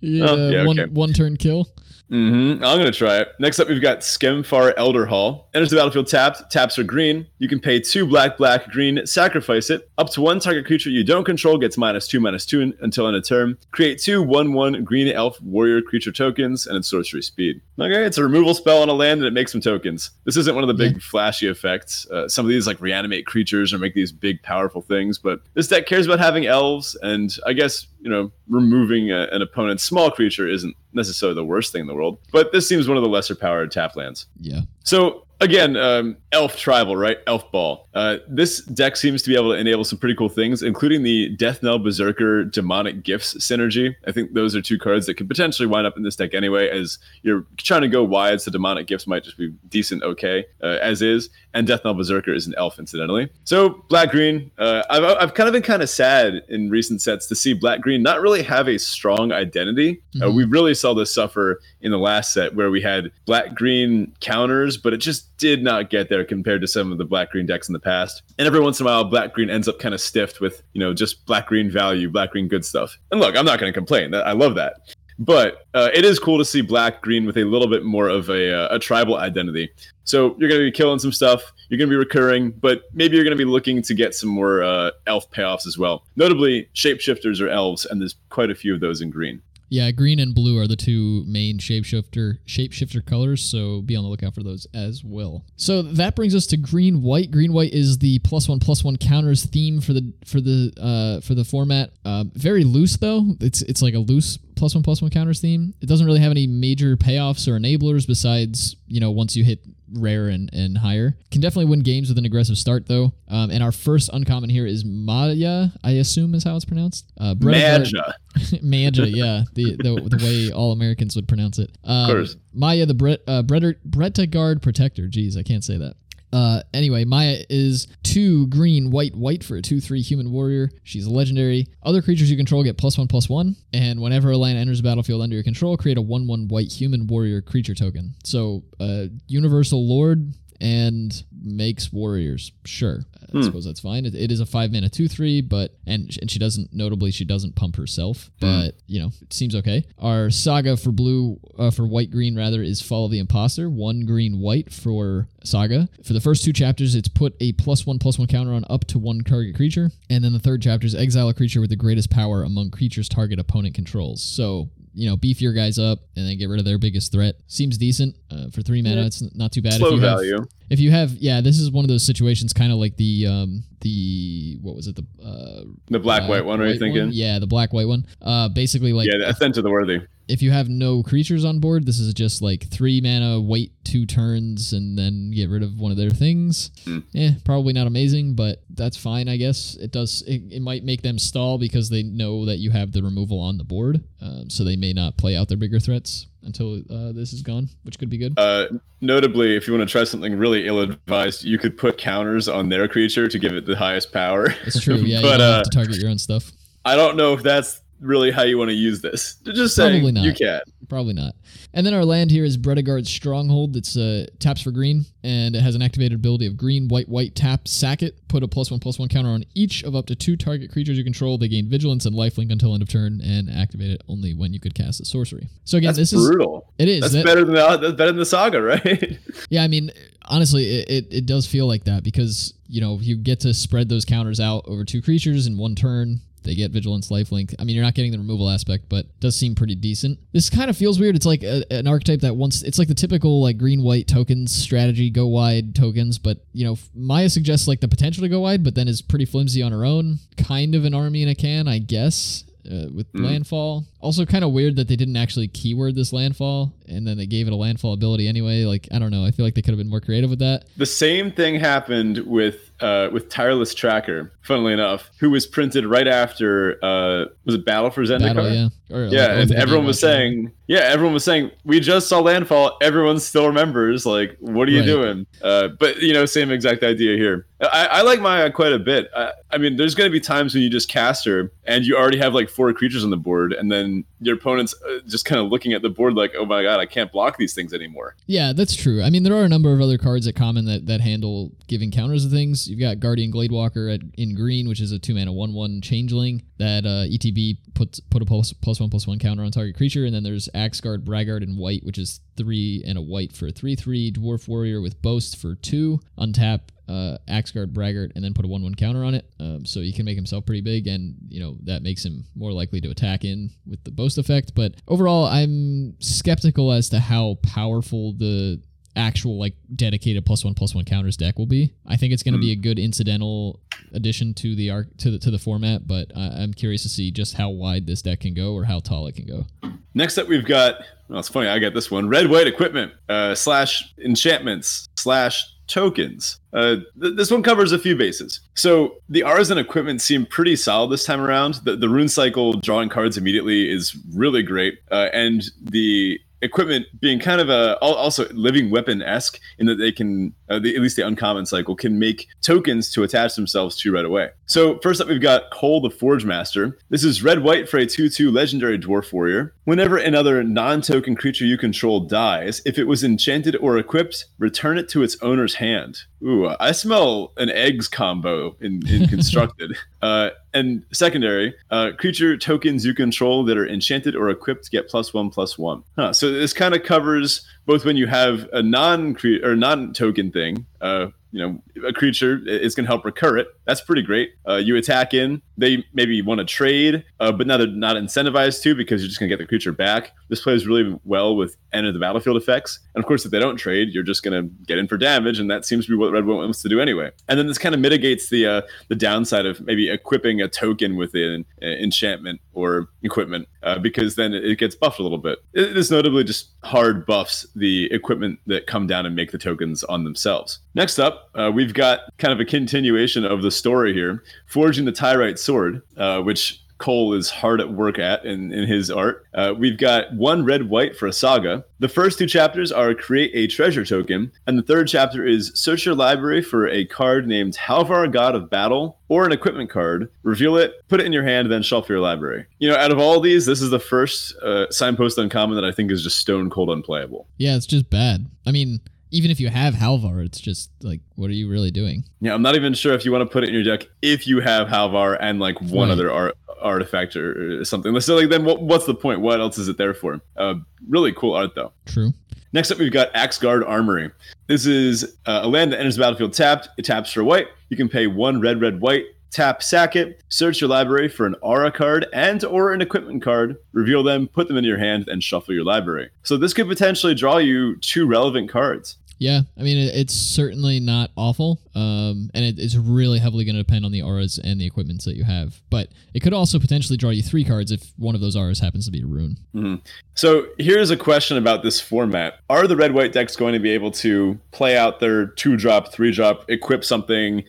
Speaker 1: yeah,
Speaker 2: Oh, yeah,
Speaker 1: one
Speaker 2: okay.
Speaker 1: one turn kill.
Speaker 2: Mm-hmm. I'm gonna try it. Next up, we've got Skemfar Elder Hall. Enters the battlefield tapped. Taps are green. You can pay two black, black, green. Sacrifice it. Up to one target creature you don't control gets minus two, minus two until end of turn. Create two one one green elf warrior creature tokens and its sorcery speed. Okay, it's a removal spell on a land and it makes some tokens. This isn't one of the big flashy effects. Uh, some of these like reanimate creatures or make these big powerful things, but this deck cares about having elves, and I guess you know removing a, an opponent's small creature isn't necessarily the worst thing in the world. But this seems one of the lesser powered tap lands.
Speaker 1: Yeah.
Speaker 2: So again, um, Elf Tribal, right? Elf Ball. Uh, this deck seems to be able to enable some pretty cool things, including the Deathknell Berserker Demonic Gifts synergy. I think those are two cards that could potentially wind up in this deck anyway, as you're trying to go wide, so Demonic Gifts might just be decent, okay, uh, as is. And Deathknell Berserker is an elf, incidentally. So Black Green, uh, I've, I've kind of been kind of sad in recent sets to see Black Green not really have a strong identity.
Speaker 1: Mhm.
Speaker 2: we really saw this suffer in the last set where we had Black Green counters, but it just did not get there compared to some of the Black Green decks in the past. And every once in a while, Black Green ends up kind of stiffed with, you know, just Black Green value, Black Green good stuff. And look, I'm not going to complain. I love that. But uh, it is cool to see black green with a little bit more of a, uh, a tribal identity. So you're going to be killing some stuff. You're going to be recurring, but maybe you're going to be looking to get some more uh, elf payoffs as well. Notably, shapeshifters are elves, and there's quite a few of those in green.
Speaker 1: Yeah, green and blue are the two main shapeshifter shapeshifter colors, so be on the lookout for those as well. So that brings us to green white. Green white is the plus one plus one counters theme for the for the uh, for the format. Uh, very loose though. It's it's like a loose plus one plus one counters theme. It doesn't really have any major payoffs or enablers besides you know once you hit rare and, and higher. Can definitely win games with an aggressive start though. Um, and our first uncommon here is Maya, I assume is how it's pronounced. Uh,
Speaker 2: Magia.
Speaker 1: Magi, (laughs) yeah, the, the the way all Americans would pronounce it. Um,
Speaker 2: course.
Speaker 1: Maya, the Bret uh, Bretta Guard Protector. Jeez, I can't say that. Uh, anyway, Maya is two green, white, white for a two three human warrior. She's legendary. Other creatures you control get plus one plus one, and whenever a land enters the battlefield under your control, create a one one white human warrior creature token. So, uh, universal lord and makes warriors. Sure, I
Speaker 2: Hmm.
Speaker 1: suppose that's fine. It, it is a five mana two three, but and and she doesn't notably she doesn't pump herself, but you know it seems okay. Our saga for blue uh, for white green rather is Fall of the Impostor. One green white for saga. For the first two chapters, it's put a plus one plus one counter on up to one target creature, and then the third chapter is exile a creature with the greatest power among creatures target opponent controls. So you know, beef your guys up and then get rid of their biggest threat. Seems decent uh, for three mana.
Speaker 2: Yeah.
Speaker 1: It's not too bad.
Speaker 2: Slow
Speaker 1: if you have,
Speaker 2: value.
Speaker 1: if you have, yeah, this is one of those situations, kind of like the um the what was it the uh
Speaker 2: The black
Speaker 1: uh,
Speaker 2: white one, are you thinking?
Speaker 1: Yeah, the black white one. Uh, basically like
Speaker 2: yeah, the Ascent to the Worthy.
Speaker 1: If you have no creatures on board, this is just like three mana, wait two turns, and then get rid of one of their things.
Speaker 2: Hmm.
Speaker 1: Eh, probably not amazing, but that's fine, I guess. It does. It, it might make them stall because they know that you have the removal on the board, um, so they may not play out their bigger threats until uh, this is gone, which could be good.
Speaker 2: Uh, notably, if you want to try something really ill-advised, you could put counters on their creature to give it the highest power.
Speaker 1: It's true. (laughs) Yeah, you
Speaker 2: but
Speaker 1: don't
Speaker 2: uh,
Speaker 1: have to target your own stuff.
Speaker 2: I don't know if that's really how you want to use this. Just saying,
Speaker 1: Probably not.
Speaker 2: you can't.
Speaker 1: Probably not. And then our land here is Bretagard's Stronghold. That's uh, taps for green, and it has an activated ability of green, white, white, tap, sack it, put a plus one, plus one counter on each of up to two target creatures you control. They gain vigilance and lifelink until end of turn, and activate it only when you could cast a sorcery. So again,
Speaker 2: That's
Speaker 1: this is
Speaker 2: brutal.
Speaker 1: it is
Speaker 2: That's
Speaker 1: That-
Speaker 2: better than the, that's better than the saga, right? (laughs)
Speaker 1: yeah. I mean, honestly, it, it it does feel like that because you know you get to spread those counters out over two creatures in one turn. They get vigilance, lifelink. I mean, you're not getting the removal aspect, but it does seem pretty decent. This kind of feels weird. It's like a, an archetype that once It's like the typical like green white tokens strategy, go wide tokens. But you know, Maya suggests like the potential to go wide, but then is pretty flimsy on her own. Kind of an army in a can, I guess. Uh, with
Speaker 2: Mm.
Speaker 1: landfall, also kind of weird that they didn't actually keyword this landfall, and then they gave it a landfall ability anyway. Like I don't know, I feel like they could have been more creative with that.
Speaker 2: The same thing happened with uh, with Tireless Tracker. Funnily enough, who was printed right after uh, was it Battle for Zendikar?
Speaker 1: Battle, yeah, Or,
Speaker 2: Yeah,
Speaker 1: over
Speaker 2: and everyone was saying, yeah, everyone was saying, we just saw landfall. Everyone still remembers. Like, what are you
Speaker 1: Right.
Speaker 2: doing? Uh, but you know, same exact idea here. I, I like Maya quite a bit. I, I mean, there's going to be times when you just cast her and you already have like four creatures on the board, and then your opponent's uh, just kind of looking at the board like, oh my god, I can't block these things anymore.
Speaker 1: Yeah, that's true. I mean, there are a number of other cards at common that, that handle giving counters to things. You've got Guardian Gladewalker at, in green, which is a two mana one one changeling that uh, ETB puts put a plus, plus one plus one counter on target creature, and then there's Axgard Braggart in white, which is three and a white for a three three dwarf warrior with boast for two untap. Uh, Axgard Braggart and then put a 1 1 counter on it. Um, so he can make himself pretty big, and, you know, that makes him more likely to attack in with the boast effect. But overall, I'm skeptical as to how powerful the actual like dedicated plus one plus one counters deck will be. I think it's going to be a good incidental addition to the arc to the to the format, but I'm curious to see just how wide this deck can go or how tall it can go.
Speaker 2: Next up, we've got. Well, it's funny. I got this one: red white equipment uh, slash enchantments slash tokens. Uh, th- this one covers a few bases. So the Artisan equipment seem pretty solid this time around. The, the rune cycle drawing cards immediately is really great, uh, and the equipment being kind of a also living weapon esque in that they can uh, the, at least the uncommon cycle can make tokens to attach themselves to right away. So first up, we've got Koll the Forgemaster. This is red white for a two two legendary dwarf warrior. Whenever another non token creature you control dies, if it was enchanted or equipped, return it to its owner's hand. Ooh, I smell an eggs combo in, in (laughs) constructed. uh, and secondary, uh, creature tokens you control that are enchanted or equipped get plus one plus one. Huh, so this kind of covers both when you have a non or non token thing, uh, you know, a creature is going to help recur it. That's pretty great. Uh, you attack in, they maybe want to trade, uh, but now they're not incentivized to because you're just going to get the creature back. This plays really well with end of the battlefield effects. And of course, if they don't trade, you're just going to get in for damage, and that seems to be what Red wants to do anyway. And then this kind of mitigates the uh, the downside of maybe equipping a token with an uh, enchantment or equipment uh, because then it gets buffed a little bit. It is notably just hard buffs the equipment that come down and make the tokens on themselves. Next up, uh, we've got kind of a continuation of the story here, forging the Tyrite sword, uh, which Koll is hard at work at in, in his art. Uh, we've got one red white for a saga. The first two chapters are create a treasure token, and the third chapter is search your library for a card named Halvar, God of Battle, or an equipment card. Reveal it, put it in your hand, then shuffle your library. You know, out of all these, this is the first uh, signpost uncommon that I think is just stone cold unplayable.
Speaker 1: Yeah, it's just bad. I mean, even if you have Halvar, it's just like, what are you really doing?
Speaker 2: Yeah, I'm not even sure if you want to put it in your deck if you have Halvar and like one right. other art artifact or, something. So like, then what, what's the point? What else is it there for? Uh, really cool art though.
Speaker 1: True.
Speaker 2: Next up, we've got Axgard Armory. This is uh, a land that enters the battlefield tapped. It taps for white. You can pay one red, red, white. Tap, sack it. Search your library for an aura card and or an equipment card. Reveal them, put them into your hand, and shuffle your library. So this could potentially draw you two relevant cards.
Speaker 1: Yeah, I mean it's certainly not awful, um, and it, it's really heavily going to depend on the auras and the equipments that you have. But it could also potentially draw you three cards if one of those auras happens to be a rune.
Speaker 2: Mm-hmm. So here's a question about this format: Are the red white decks going to be able to play out their two drop, three drop, equip something,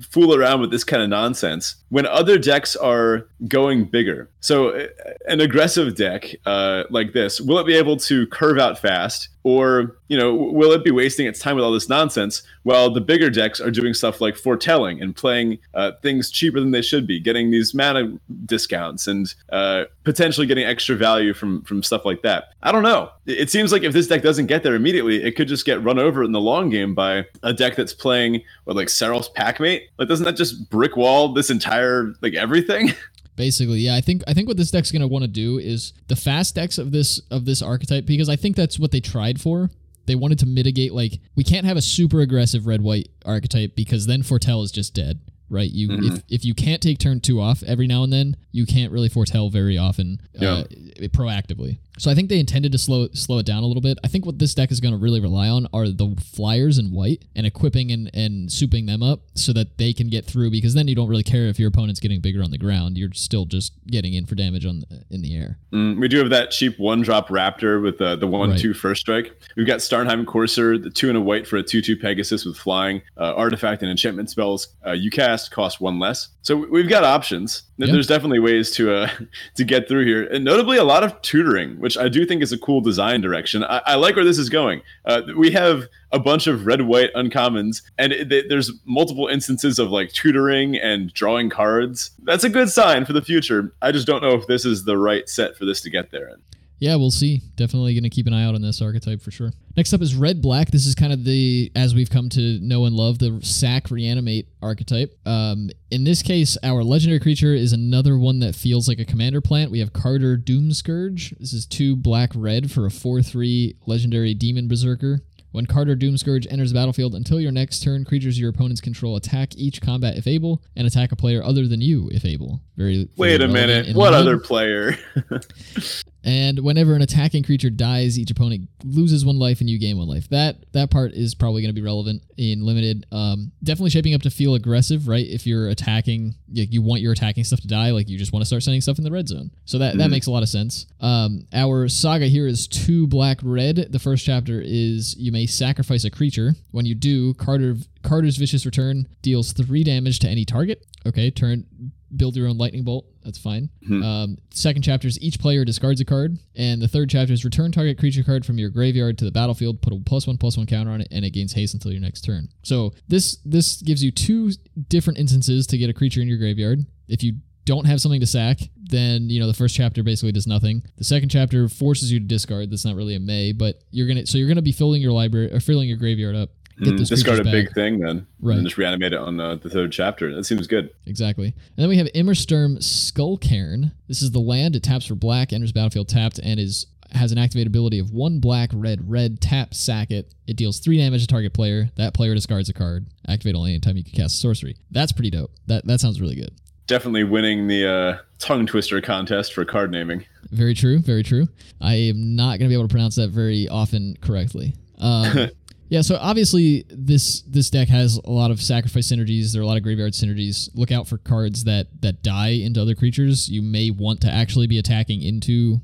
Speaker 2: fool around with this kind of nonsense when other decks are going bigger? So an aggressive deck uh, like this, will it be able to curve out fast? Or, you know, will it be wasting its time with all this nonsense while the bigger decks are doing stuff like foretelling and playing uh, things cheaper than they should be, getting these mana discounts and uh, potentially getting extra value from from stuff like that? I don't know. It seems like if this deck doesn't get there immediately, it could just get run over in the long game by a deck that's playing what like Sarulf's Packmate. Like, doesn't that just brick wall this entire like everything? (laughs)
Speaker 1: Basically, yeah. I think I think what this deck's gonna want to do is the fast decks of this of this archetype because I think that's what they tried for. They wanted to mitigate like we can't have a super aggressive red white archetype because then Foretell is just dead right? You mm-hmm. if if you can't take turn two off every now and then, you can't really foretell very often uh, yeah. proactively. So I think they intended to slow slow it down a little bit. I think what this deck is going to really rely on are the flyers in white and equipping and and souping them up so that they can get through because then you don't really care if your opponent's getting bigger on the ground. You're still just getting in for damage on in the air.
Speaker 2: Mm, we do have that cheap one drop Raptor with the the one right. two first strike. We've got Starnheim Courser, the two and a white for a two two Pegasus with flying, uh, artifact and enchantment spells. Uh, you cast cost one less. So we've got options. Yep. There's definitely ways to uh, (laughs) to get through here, and notably a lot of tutoring, which I do think is a cool design direction. I, I like where this is going. Uh, we have a bunch of red white uncommons, and it, there's multiple instances of like tutoring and drawing cards. That's a good sign for the future. I just don't know if this is the right set for this to get there in.
Speaker 1: Yeah, we'll see. Definitely going to keep an eye out on this archetype for sure. Next up is Red Black. This is kind of the, as we've come to know and love, the sack reanimate archetype. Um, in this case, our legendary creature is another one that feels like a commander plant. We have Kardur Doomscourge. This is two black red for a 4 3 legendary demon berserker. When Kardur Doomscourge enters the battlefield, until your next turn, creatures your opponents control attack each combat if able, and attack a player other than you if able. Very.
Speaker 2: Wait a minute. What other player? (laughs) (laughs)
Speaker 1: And whenever an attacking creature dies, each opponent loses one life and you gain one life. That that part is probably going to be relevant in limited. Um, definitely shaping up to feel aggressive, right? If you're attacking, like you want your attacking stuff to die, like you just want to start sending stuff in the red zone. So that that
Speaker 2: Mhm.
Speaker 1: makes a lot of sense. Um, our saga here is two black red. The first chapter is you may sacrifice a creature. When you do, Kardur Kardur's vicious return deals three damage to any target. Okay, turn build your own lightning bolt. That's fine.
Speaker 2: Hmm.
Speaker 1: Um, second chapter is each player discards a card, and the third chapter is return target creature card from your graveyard to the battlefield. Put a plus one plus one counter on it, and it gains haste until your next turn. So this this gives you two different instances to get a creature in your graveyard. If you don't have something to sack, then you know the first chapter basically does nothing. The second chapter forces you to discard. That's not really a may, but you're gonna so you're gonna be filling your library or filling your graveyard up. Get
Speaker 2: Mm,
Speaker 1: those
Speaker 2: discard a
Speaker 1: creatures
Speaker 2: big thing then,
Speaker 1: Right.
Speaker 2: and just reanimate it on uh, the third chapter. That seems good.
Speaker 1: Exactly. And then we have Immersturm Skullcairn. This is the land. It taps for black, enters battlefield tapped, and is has an activate ability of one black, red, red, tap, sack it. It deals three damage to target player. That player discards a card. Activate only anytime you can cast a sorcery. That's pretty dope. That that sounds really good.
Speaker 2: Definitely winning the uh, tongue twister contest for card naming.
Speaker 1: Very true. Very true. I am not going to be able to pronounce that very often correctly. (laughs) Um, yeah. So obviously, this this deck has a lot of sacrifice synergies. There are a lot of graveyard synergies. Look out for cards that that die into other creatures. You may want to actually be attacking into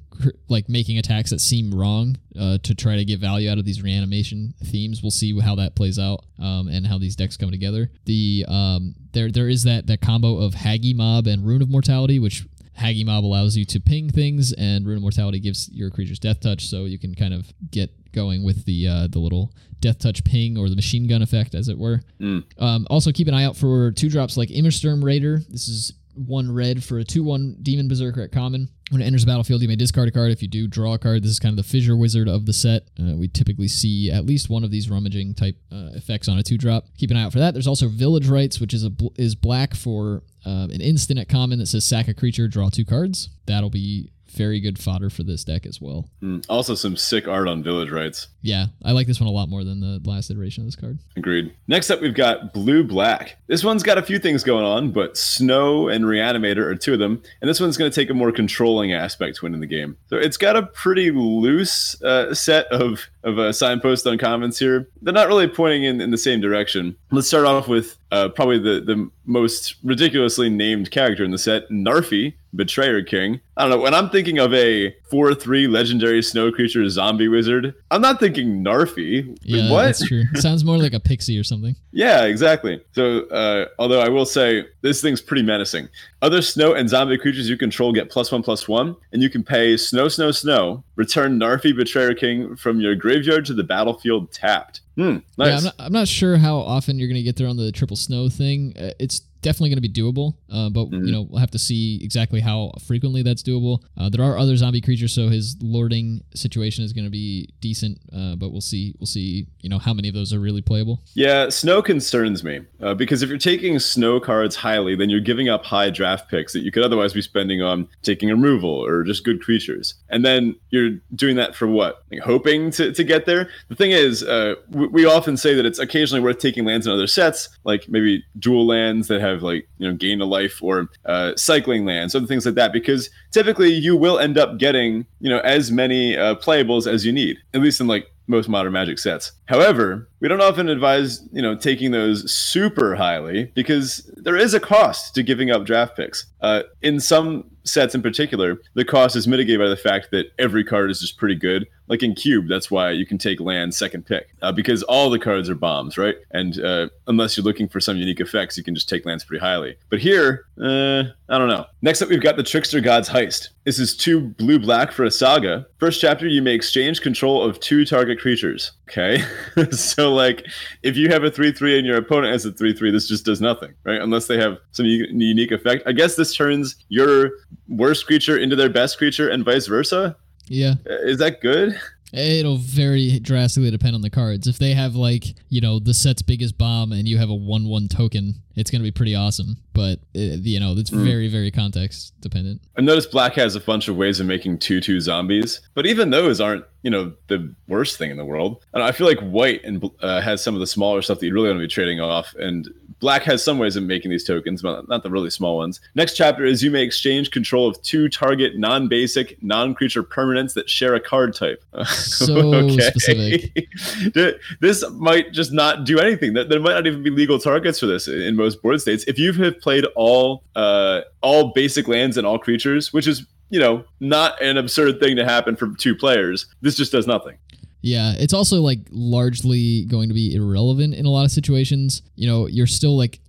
Speaker 1: like making attacks that seem wrong uh, to try to get value out of these reanimation themes. We'll see how that plays out um, and how these decks come together. The um, there there is that that combo of Hagi Mob and Rune of Mortality, which Hagi Mob allows you to ping things, and Rune Mortality gives your creatures Death Touch, so you can kind of get going with the uh, the little Death Touch ping or the machine gun effect, as it were.
Speaker 2: Mm.
Speaker 1: Um, also, keep an eye out for two drops like Immersturm Raider. This is one red for a 2 1 Demon Berserker at common. When it enters the battlefield, you may discard a card. If you do, draw a card. This is kind of the Fissure Wizard of the set. Uh, we typically see at least one of these rummaging type uh, effects on a two drop. Keep an eye out for that. There's also Village Rites, which is a bl- is black for uh, an instant at common that says sack a creature, draw two cards. That'll be very good fodder for this deck as well.
Speaker 2: Mm. Also, some sick art on Village Rites.
Speaker 1: Yeah, I like this one a lot more than the last iteration of this card.
Speaker 2: Agreed. Next up, we've got Blue Black. This one's got a few things going on, but Snow and Reanimator are two of them. And this one's going to take a more controlling aspect to win in the game. So it's got a pretty loose uh, set of, of uh, signposts on comments here. They're not really pointing in, in the same direction. Let's start off with uh, probably the, the most ridiculously named character in the set, Narfi, Betrayer King. I don't know. When I'm thinking of a 4 3 legendary snow creature zombie wizard, I'm not thinking Narfi.
Speaker 1: Yeah,
Speaker 2: what?
Speaker 1: that's true. Sounds more like a pixie or something. (laughs)
Speaker 2: Yeah, exactly. So, uh, although I will say this thing's pretty menacing. Other snow and zombie creatures you control get plus one plus one, and you can pay snow, snow, snow. Return Narfi Betrayer King from your graveyard to the battlefield tapped. Hmm, nice.
Speaker 1: Yeah, I'm not, I'm not sure how often you're going to get there on the triple snow thing. Uh, it's definitely going to be doable, uh, but
Speaker 2: Mhm.
Speaker 1: you know we'll have to see exactly how frequently that's doable. Uh, there are other zombie creatures, so his lording situation is going to be decent, uh, but we'll see. We'll see. You know how many of those are really playable.
Speaker 2: Yeah, snow concerns me uh, because if you're taking snow cards highly, then you're giving up high draft picks that you could otherwise be spending on taking removal or just good creatures. And then you're doing that for what? Like hoping to, to get there? The thing is, uh, we, we often say that it's occasionally worth taking lands in other sets, like maybe dual lands that have like, you know, gain a life or uh, cycling lands, other things like that, because typically you will end up getting, you know, as many uh, playables as you need, at least in like most modern magic sets. However, we don't often advise, you know, taking those super highly because there is a cost to giving up draft picks. Uh, in some sets in particular, the cost is mitigated by the fact that every card is just pretty good. Like in Cube, that's why you can take land second pick uh, because all the cards are bombs, right? And uh, unless you're looking for some unique effects, you can just take lands pretty highly. But here, uh, I don't know. Next up, we've got the Trickster God's Heist. This is two blue black for a saga. First chapter, you may exchange control of two target creatures. Okay. (laughs) so, like, if you have a 3 3 and your opponent has a 3 3, this just does nothing, right? Unless they have some u- unique effect. I guess this turns your worst creature into their best creature and vice versa.
Speaker 1: Yeah,
Speaker 2: Uh, Is that good?
Speaker 1: It'll very drastically depend on the cards. If they have like you know the set's biggest bomb and you have a one-one token, it's gonna be pretty awesome. But uh, you know it's
Speaker 2: Mm.
Speaker 1: very very context dependent.
Speaker 2: I've noticed Black has a bunch of ways of making two two zombies, but even those aren't you know the worst thing in the world. And I feel like White and uh, has some of the smaller stuff that you really want to be trading off, and Black has some ways of making these tokens, but not the really small ones. Next chapter is you may exchange control of two target non-basic, non-creature permanents that share a card type. (laughs)
Speaker 1: So specific. (laughs)
Speaker 2: this might just not do anything. There there might not even be legal targets for this in most board states. If you have played all uh, all basic lands and all creatures, which is you know not an absurd thing to happen for two players, this just does nothing.
Speaker 1: Yeah, it's also like largely going to be irrelevant in a lot of situations. You know, you're still like,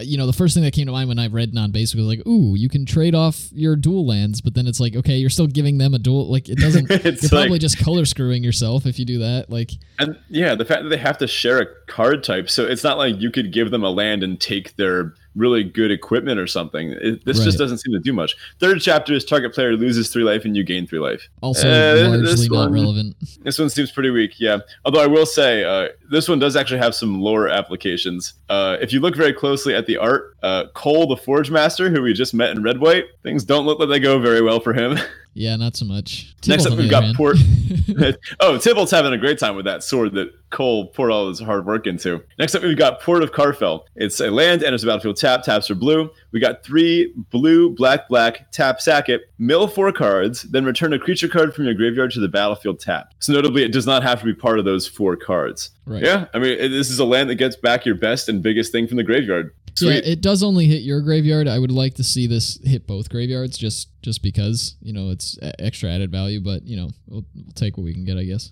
Speaker 1: you know, the first thing that came to mind when I read non-basic was like, ooh, you can trade off your dual lands, but then it's like, okay, you're still giving them a dual. Like, it doesn't. (laughs)
Speaker 2: It's
Speaker 1: you're probably just color screwing yourself if you do that. Like,
Speaker 2: And yeah, the fact that they have to share a card type, so it's not like you could give them a land and take their really good equipment or something. It, this
Speaker 1: Right.
Speaker 2: just doesn't seem to do much. Third chapter is target player loses three life and you gain three life.
Speaker 1: also
Speaker 2: Uh,
Speaker 1: largely not
Speaker 2: one-
Speaker 1: relevant.
Speaker 2: This one seems pretty weak, yeah. Although I will say, uh, this one does actually have some lore applications. Uh, if you look very closely at the art, uh, Koll, the Forgemaster, who we just met in Red White, things don't look like they go very well for him. (laughs)
Speaker 1: Yeah, not so much.
Speaker 2: Next up, we've got
Speaker 1: hand-
Speaker 2: Port. (laughs) (laughs) oh, Tibalt's having a great time with that sword that Koll poured all his hard work into. Next up, we've got Port of Karfell. It's a land, enters the battlefield tap, taps are blue. We got three blue, black, black, tap, sack it, mill four cards, then return a creature card from your graveyard to the battlefield tap. So notably, it does not have to be part of those four cards.
Speaker 1: right.
Speaker 2: Yeah, I mean, it, this is a land that gets back your best and biggest thing from the graveyard.
Speaker 1: Yeah, it does only hit your graveyard. I would like to see this hit both graveyards, just just because you know it's extra added value. But you know, we'll, we'll take what we can get, I guess.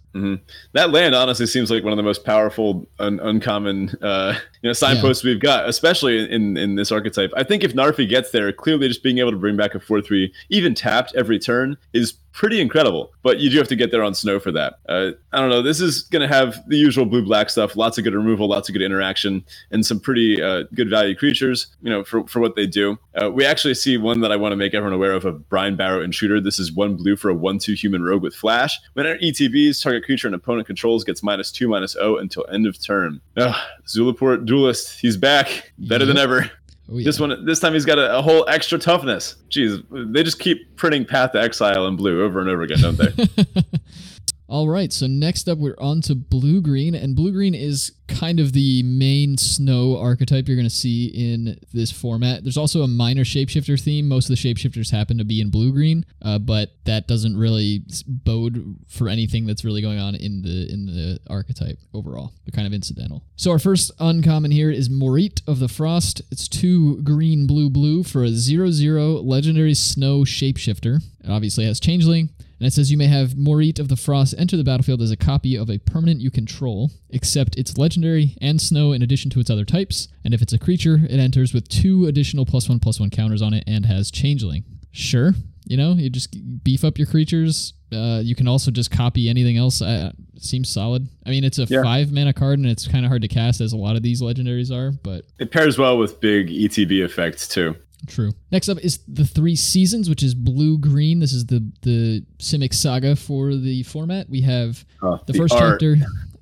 Speaker 2: that land honestly seems like one of the most powerful un- uncommon uh, you know signposts we've got especially in in this archetype i think if narfi gets there clearly just being able to bring back a 4-3 even tapped every turn is pretty incredible but you do have to get there on snow for that. Uh, i don't know this is going to have the usual blue black stuff lots of good removal lots of good interaction and some pretty uh, good value creatures you know for, for what they do. Uh, we actually see one that i want to make everyone aware of of Brinebarrow Intruder. This is one blue for a 1-2 human rogue with flash. When it etbs target creature and opponent controls gets minus 2 minus 0 until end of turn. Ugh, zulaport duelist he's back better than ever
Speaker 1: Oh, yeah.
Speaker 2: this one this time he's got a, a whole extra toughness jeez they just keep printing path to exile in blue over and over again don't they (laughs)
Speaker 1: All right, so next up we're on to blue green, and blue green is kind of the main snow archetype you're going to see in this format. There's also a minor shapeshifter theme. Most of the shapeshifters happen to be in blue green, uh, but that doesn't really bode for anything that's really going on in the in the archetype overall. They're kind of incidental. So our first uncommon here is Moritte of the Frost. It's two green, blue, blue for a zero zero legendary snow shapeshifter. It obviously has changeling. And it says you may have Moritte of the Frost enter the battlefield as a copy of a permanent you control, except it's legendary and snow in addition to its other types. And if it's a creature, it enters with two additional plus one plus one counters on it and has changeling. Sure, you know, you just beef up your creatures. Uh, you can also just copy anything else. Uh, seems solid. I mean, it's a
Speaker 2: Yeah.
Speaker 1: five mana card and it's kind of hard to cast, as a lot of these legendaries are, but
Speaker 2: it pairs well with big etb effects too
Speaker 1: True. Next up is the three seasons, which is blue green. This is the the Simic saga for the format. We have
Speaker 2: Uh,
Speaker 1: the, first
Speaker 2: art,
Speaker 1: chapter.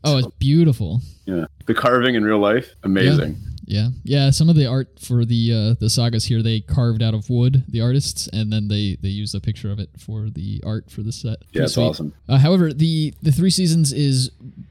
Speaker 1: Oh, it's beautiful.
Speaker 2: yeah the carving in real life amazing
Speaker 1: Yeah, yeah. Some of the art for the uh, the sagas here they carved out of wood, the artists, and then they they used a picture of it for the art for the set.
Speaker 2: yeah it's awesome
Speaker 1: Uh, however, the the three seasons is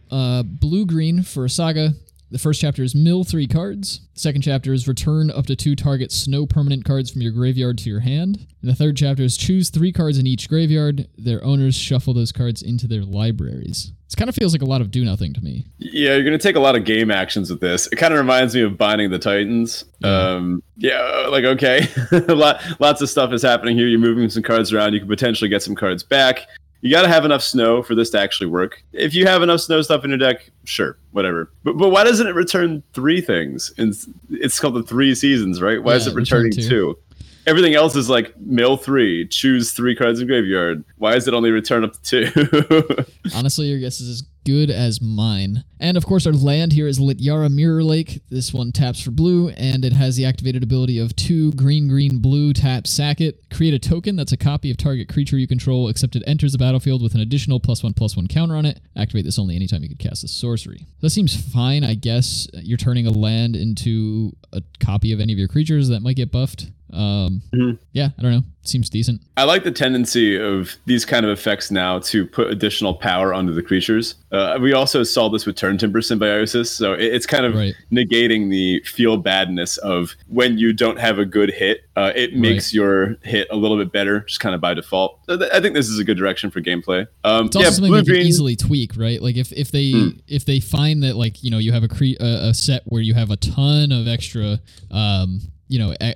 Speaker 1: uh, blue green for a saga. The first chapter is mill three cards. The second chapter is return up to two target snow permanent cards from your graveyard to your hand. And the third chapter is choose three cards in each graveyard. Their owners shuffle those cards into their libraries. This kind of feels like a lot of do nothing to me.
Speaker 2: Yeah, you're gonna take a lot of game actions with this. It kind of reminds me of Binding the Titans. Um, yeah, like okay, (laughs) a lot, lots of stuff is happening here. You're moving some cards around. You can potentially get some cards back. You got to have enough snow for this to actually work. If you have enough snow stuff in your deck, sure, whatever. But but why doesn't it return three things? And it's called the three seasons, right? Why is it returning
Speaker 1: two.
Speaker 2: two? Everything else is like mill three, choose three cards in graveyard. Why is it only return up to two? (laughs)
Speaker 1: Honestly, your guess is as good as mine. And of course, our land here is Littjara Mirror Lake. This one taps for blue, and it has the activated ability of two green, green, blue, tap, sack it. Create a token that's a copy of target creature you control, except it enters the battlefield with an additional plus one, plus one counter on it. Activate this only anytime you could cast a sorcery. That seems fine, I guess. You're turning a land into a copy of any of your creatures that might get buffed. Um,
Speaker 2: mm-hmm.
Speaker 1: Yeah, I don't know. Seems decent.
Speaker 2: I like the tendency of these kind of effects now to put additional power onto the creatures. Uh, we also saw this with Turntimber Symbiosis, so it's kind of right. negating the feel badness of when you don't have a good hit. Uh, it makes right. your hit a little bit better, just kind of by default. So th- I think this is a good direction for gameplay.
Speaker 1: Um, it's also yeah, something you can easily tweak, right? Like if, if they hmm. if they find that like you know you have a, cre- a, a set where you have a ton of extra um, you know a,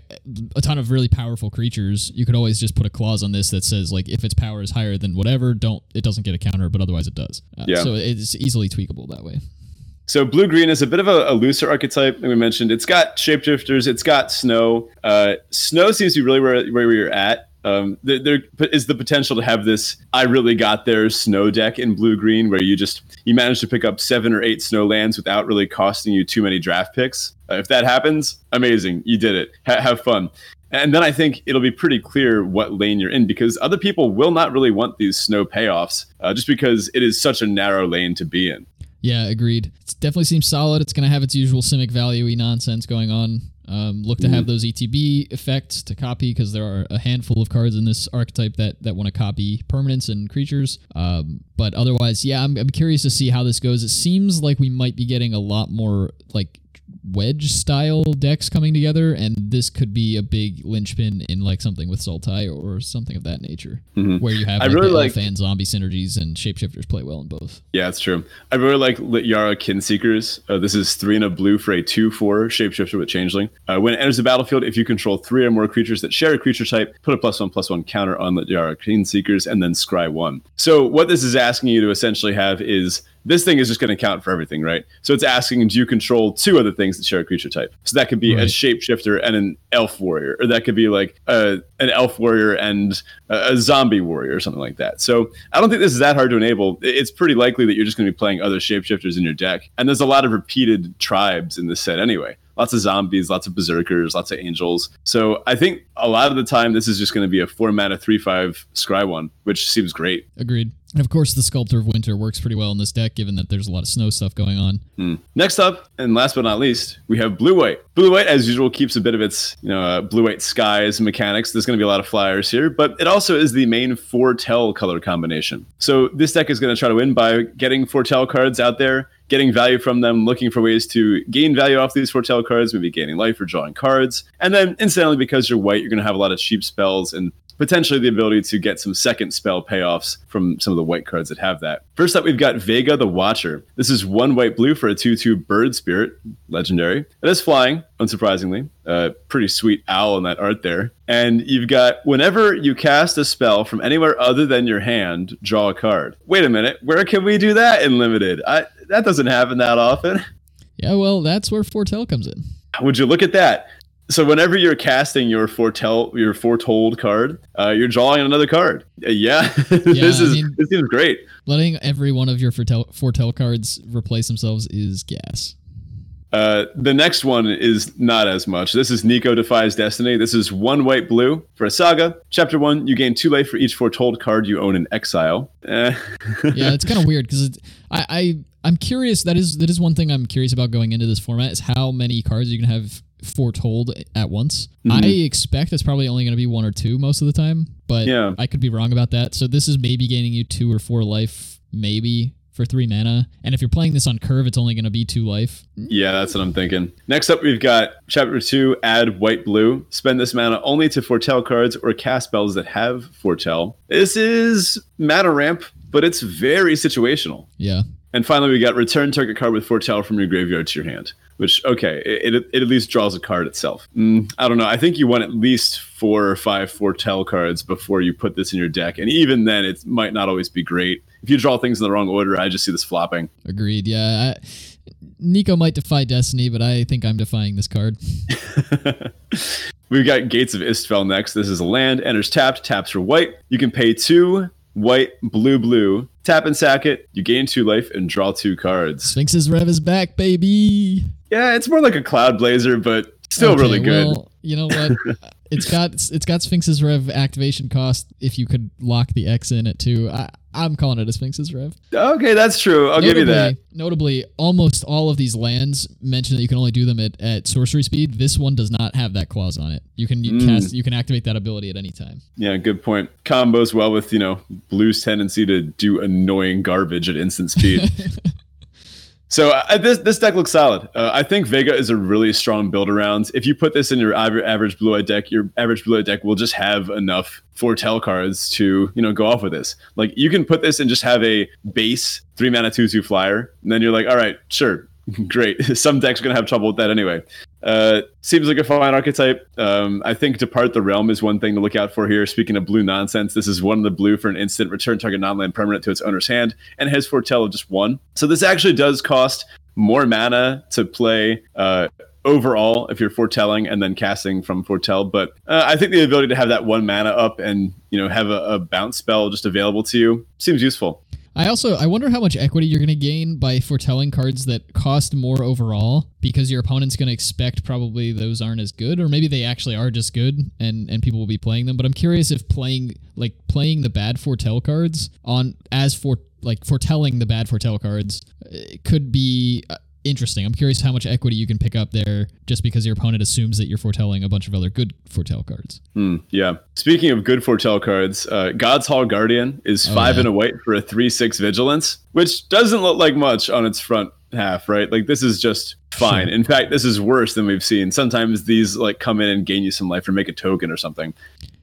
Speaker 1: a, ton of really powerful creatures you could always just put a clause on this that says like if its power is higher than whatever don't it doesn't get a counter but otherwise it does. Uh, yeah. so it's easily tweakable that way.
Speaker 2: So blue green is a bit of a, a looser archetype like we mentioned. It's got shapeshifters it's got snow. Uh, snow seems to be really where, where we're at um, there, there is the potential to have this I really got there snow deck in blue green where you just you manage to pick up seven or eight snow lands without really costing you too many draft picks. Uh, if that happens, amazing, you did it. Ha- have fun. And then I think it'll be pretty clear what lane you're in because other people will not really want these snow payoffs uh, just because it is such a narrow lane to be in.
Speaker 1: Yeah, agreed. It definitely seems solid. It's going to have its usual Simic value nonsense going on. Um, look to have mm-hmm. those ETB effects to copy because there are a handful of cards in this archetype that that want to copy permanents and creatures. Um, but otherwise, yeah, I'm, I'm curious to see how this goes. It seems like we might be getting a lot more like wedge style decks coming together, and this could be a big linchpin in like something with Sultai or something of that nature,
Speaker 2: mm-hmm.
Speaker 1: where you have like, I really like fan zombie synergies and shapeshifters play well in both.
Speaker 2: Yeah, it's true. I really like Littjara Kinseekers. Uh, this is three in a blue for a two four shapeshifter with changeling. Uh, when it enters the battlefield, if you control three or more creatures that share a creature type, put a plus one plus one counter on Littjara Kinseekers and then scry one. So what this is asking you to essentially have is this thing is just going to count for everything, right? So it's asking, do you control two other things that share a creature type? So that could be right. a shapeshifter and an elf warrior, or that could be like a, an elf warrior and a, a, zombie warrior, or something like that. So I don't think this is that hard to enable. It's pretty likely that you're just going to be playing other shapeshifters in your deck, and there's a lot of repeated tribes in this set anyway lots of zombies, lots of berserkers, lots of angels. So I think a lot of the time this is just going to be a four mana three five scry one, which seems great.
Speaker 1: Agreed. And of course, the Sculptor of Winter works pretty well in this deck, given that there's a lot of snow stuff going on.
Speaker 2: Hmm. Next up, and last but not least, we have Blue White. Blue White, as usual, keeps a bit of its you know uh, Blue White skies mechanics. There's going to be a lot of flyers here, but it also is the main foretell color combination. So this deck is going to try to win by getting foretell cards out there getting value from them, looking for ways to gain value off these foretell cards, maybe gaining life or drawing cards. And then, incidentally, because you're white, you're going to have a lot of cheap spells and potentially the ability to get some second spell payoffs from some of the white cards that have that. First up, we've got Vega the Watcher. This is one white blue for a 2 2 bird spirit, legendary. It is flying, unsurprisingly. Uh, pretty sweet owl in that art there. And you've got whenever you cast a spell from anywhere other than your hand, draw a card. Wait a minute, where can we do that in limited? I, that doesn't happen that often.
Speaker 1: Yeah, well, that's where Foretell comes in.
Speaker 2: Would you look at that? So whenever you're casting your foretell your foretold card, uh, you're drawing another card. Uh, yeah, (laughs) yeah this is mean, this seems great.
Speaker 1: Letting every one of your foretell, foretell cards replace themselves is gas.
Speaker 2: Uh, the next one is not as much. This is Niko Defies Destiny. This is one white blue for a saga. Chapter one, you gain two life for each foretold card you own in exile. Eh. (laughs)
Speaker 1: yeah, it's kind of weird because I, I I'm curious. That is that is one thing I'm curious about going into this format is how many cards you can have foretold at once. Mm-hmm. I expect it's probably only going to be one or two most of the time, but yeah. I could be wrong about that. So this is maybe gaining you two or four life, maybe for three mana. And if you're playing this on curve, it's only going to be two life.
Speaker 2: Yeah, that's what I'm thinking. Next up, we've got chapter two add white blue. Spend this mana only to foretell cards or cast spells that have foretell. This is mana ramp, but it's very situational.
Speaker 1: Yeah.
Speaker 2: And finally, we got return target card with foretell from your graveyard to your hand which okay, it, it, it, at least draws a card itself. Mm, I don't know. I think you want at least four or five foretell cards before you put this in your deck, and even then, it might not always be great. If you draw things in the wrong order, I just see this flopping.
Speaker 1: Agreed. Yeah. I, Niko might defy destiny, but I think I'm defying this card. (laughs)
Speaker 2: We've got Gates of Istfell next. This is a land, enters tapped, taps for white. You can pay two white, blue, blue. Tap and sack it. You gain two life and draw two cards.
Speaker 1: Sphinx's Rev is back, baby.
Speaker 2: Yeah, it's more like a Cloud Blazer, but still
Speaker 1: Okay,
Speaker 2: really good.
Speaker 1: Well, you know what? (laughs) it's got it's got Sphinx's Rev activation cost. If you could lock the X in at two, I, I'm calling it a Sphinx's Rev.
Speaker 2: okay, that's true. I'll give you that.
Speaker 1: Notably, almost all of these lands mention that you can only do them at, at sorcery speed. This one does not have that clause on it. You can you
Speaker 2: Mm.
Speaker 1: cast you can activate that ability at any time.
Speaker 2: Yeah, good point. Combos well with, you know, blue's tendency to do annoying garbage at instant speed. (laughs) So uh, this this deck looks solid. Uh, I think Vega is a really strong build around. If you put this in your average blue eye deck, your average blue eye deck will just have enough foretell cards to you know go off with this. Like you can put this and just have a base three mana two two flyer, and then you're like, all right, sure, (laughs) great. (laughs) Some decks are gonna have trouble with that anyway. Uh, seems like a fine archetype. Um, I think Depart the Realm is one thing to look out for here. Speaking of blue nonsense, this is one of the blue for an instant return target non-land permanent to its owner's hand and has foretell of just one. So this actually does cost more mana to play uh, overall if you're foretelling and then casting from foretell. But uh, I think the ability to have that one mana up and you know have a, a bounce spell just available to you seems useful.
Speaker 1: I also I wonder how much equity you're going to gain by foretelling cards that cost more overall because your opponent's going to expect probably those aren't as good or maybe they actually are just good and and people will be playing them. But I'm curious if playing like playing the bad foretell cards on as for like foretelling the bad foretell cards uh, could be uh, interesting. I'm curious how much equity you can pick up there just because your opponent assumes that you're foretelling a bunch of other good foretell cards.
Speaker 2: Hmm, yeah. Speaking of good foretell cards, uh, God's Hall Guardian is
Speaker 1: Oh,
Speaker 2: five
Speaker 1: yeah.
Speaker 2: and a white for a three six vigilance, which doesn't look like much on its front half, right? Like this is just fine.
Speaker 1: Sure.
Speaker 2: In fact, this is worse than we've seen. Sometimes these like come in and gain you some life or make a token or something.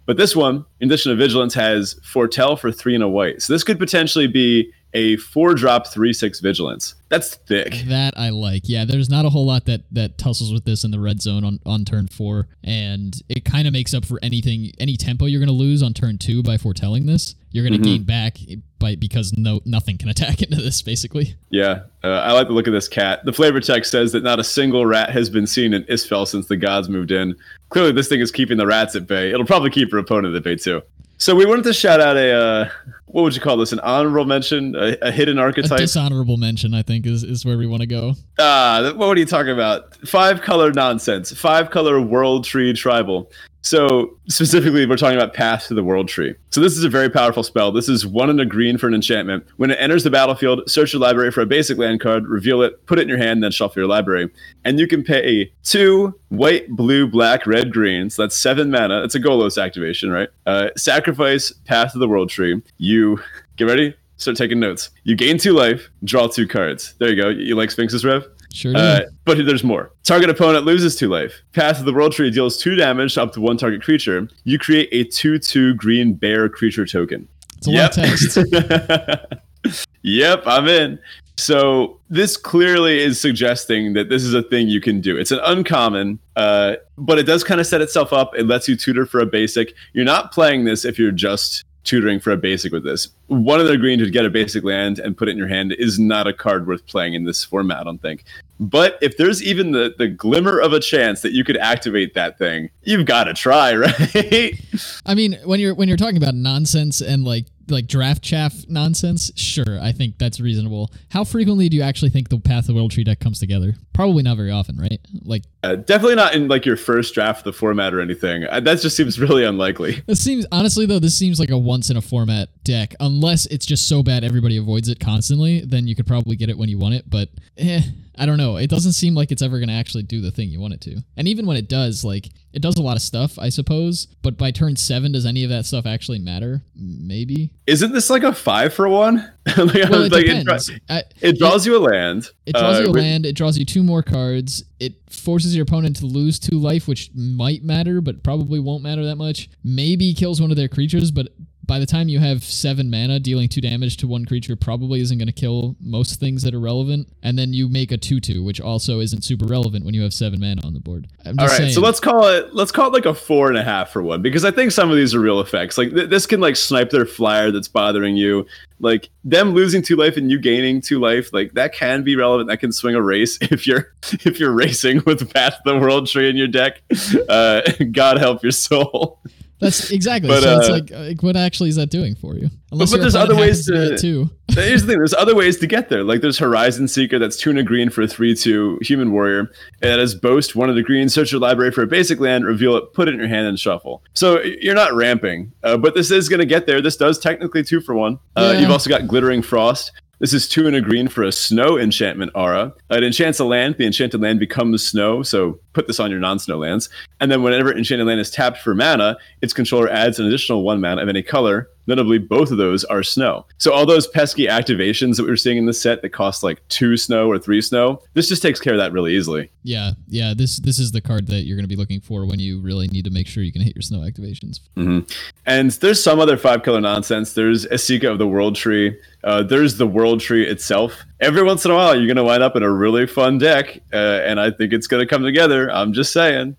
Speaker 2: But this one, in addition to vigilance, has foretell for three and a white. So this could potentially be a four drop three six vigilance. That's thick.
Speaker 1: That I like. Yeah, there's not a whole lot that that tussles with this in the red zone on on turn 4 and it kind of makes up for anything any tempo you're going to lose on turn 2 by foretelling this. You're going to
Speaker 2: Mhm.
Speaker 1: gain back by because no nothing can (laughs) attack into this basically.
Speaker 2: Yeah, uh, I like the look of this cat. The flavor text says that not a single rat has been seen in Istfell since the gods moved in. Clearly, this thing is keeping the rats at bay. It'll probably keep her opponent at bay too. So we wanted to shout out a uh, what would you call this? An honorable mention, a, a hidden
Speaker 1: A
Speaker 2: archetype.
Speaker 1: dishonorable mention I think is is where we want to go.
Speaker 2: Ah, th- what are you talking about? Five color nonsense. Five color world tree tribal. So specifically, we're talking about Path to the World Tree. So this is a very powerful spell. This is one and a green for an enchantment. When it enters the battlefield, search your library for a basic land card, reveal it, put it in your hand, then shuffle your library. And you can pay two white, blue, black, red, green. So that's seven mana. It's a Golos activation, right? Uh, sacrifice Path to the World Tree. You get ready. Start taking notes. You gain two life, draw two cards. There you go. You like Sphinx's Rev?
Speaker 1: Sure do.
Speaker 2: Uh, but there's more. Target opponent loses two life. Path of the World Tree deals two damage up to one target creature. You create a 2 2 green bear creature token.
Speaker 1: it's a lot of text. (laughs)
Speaker 2: yep, I'm in. So this clearly is suggesting that this is a thing you can do. It's an uncommon, uh, but it does kind of set itself up. It lets you tutor for a basic. You're not playing this if you're just tutoring for a basic with this. One of the green to get a basic land and put it in your hand is not a card worth playing in this format, I don't think. But if there's even the, the glimmer of a chance that you could activate that thing, you've got to try, (laughs) right?
Speaker 1: I mean, when you're when you're talking about nonsense and like like draft chaff nonsense, sure, I think that's reasonable. How frequently do you actually think the Path of the World Tree deck comes together? Probably not very often, right? Like
Speaker 2: Uh, definitely not in like your first draft of the format or anything. Uh, that just seems really unlikely.
Speaker 1: this seems honestly though, this seems like a once in a format deck. Unless it's just so bad everybody avoids it constantly, then you could probably get it when you want it. But eh, I don't know. It doesn't seem like it's ever going to actually do the thing you want it to. And even when it does, like it does a lot of stuff, I suppose. But by turn seven, does any of that stuff actually matter? Maybe.
Speaker 2: Isn't this like a five for one? (laughs) like,
Speaker 1: Well, it
Speaker 2: like,
Speaker 1: depends.
Speaker 2: dra-
Speaker 1: I-
Speaker 2: it draws you a land.
Speaker 1: It draws
Speaker 2: uh,
Speaker 1: you a land. It draws you two more cards. It forces your opponent to lose two life, which might matter, but probably won't matter that much. Maybe kills one of their creatures, but by the time you have seven mana, dealing two damage to one creature probably isn't going to kill most things that are relevant. And then you make a two-two, which also isn't super relevant when you have seven mana on the board.
Speaker 2: All right,
Speaker 1: saying.
Speaker 2: so let's call it let's call it like a four and a half for one because I think some of these are real effects. Like th- this can like snipe their flyer that's bothering you. Like them losing two life and you gaining two life, like that can be relevant. That can swing a race (laughs) if you're if you're racing with Path the World Tree in your deck. Uh, (laughs) God help your soul. (laughs)
Speaker 1: That's (laughs) exactly.
Speaker 2: But,
Speaker 1: so it's
Speaker 2: uh,
Speaker 1: like, like, what actually is that doing for you? Unless
Speaker 2: but
Speaker 1: your
Speaker 2: there's other ways
Speaker 1: get
Speaker 2: to-
Speaker 1: too. (laughs)
Speaker 2: Here's the thing: there's other ways to get there. Like there's Horizon Seeker, that's two and a green for a three-two human warrior. And it has boast one of the green. Search your library for a basic land, reveal it, put it in your hand, and shuffle. So you're not ramping, uh, but this is going to get there. This does technically two for one. Uh,
Speaker 1: Yeah.
Speaker 2: You've also got Glittering Frost. This is two and a green for a snow enchantment aura. It enchants a land. The enchanted land becomes snow. So put this on your non-snow lands. And then whenever enchanted land is tapped for mana, its controller adds an additional one mana of any color. Notably, both of those are snow. So all those pesky activations that we were seeing in the set that cost like two snow or three snow, this just takes care of that really easily.
Speaker 1: Yeah, yeah. This this is the card that you're going to be looking for when you really need to make sure you can hit your snow activations.
Speaker 2: And there's some other five color nonsense. There's Esika of the World Tree. Uh, there's the World Tree itself. Every once in a while, you're going to wind up in a really fun deck, uh, and I think it's going to come together. I'm just saying.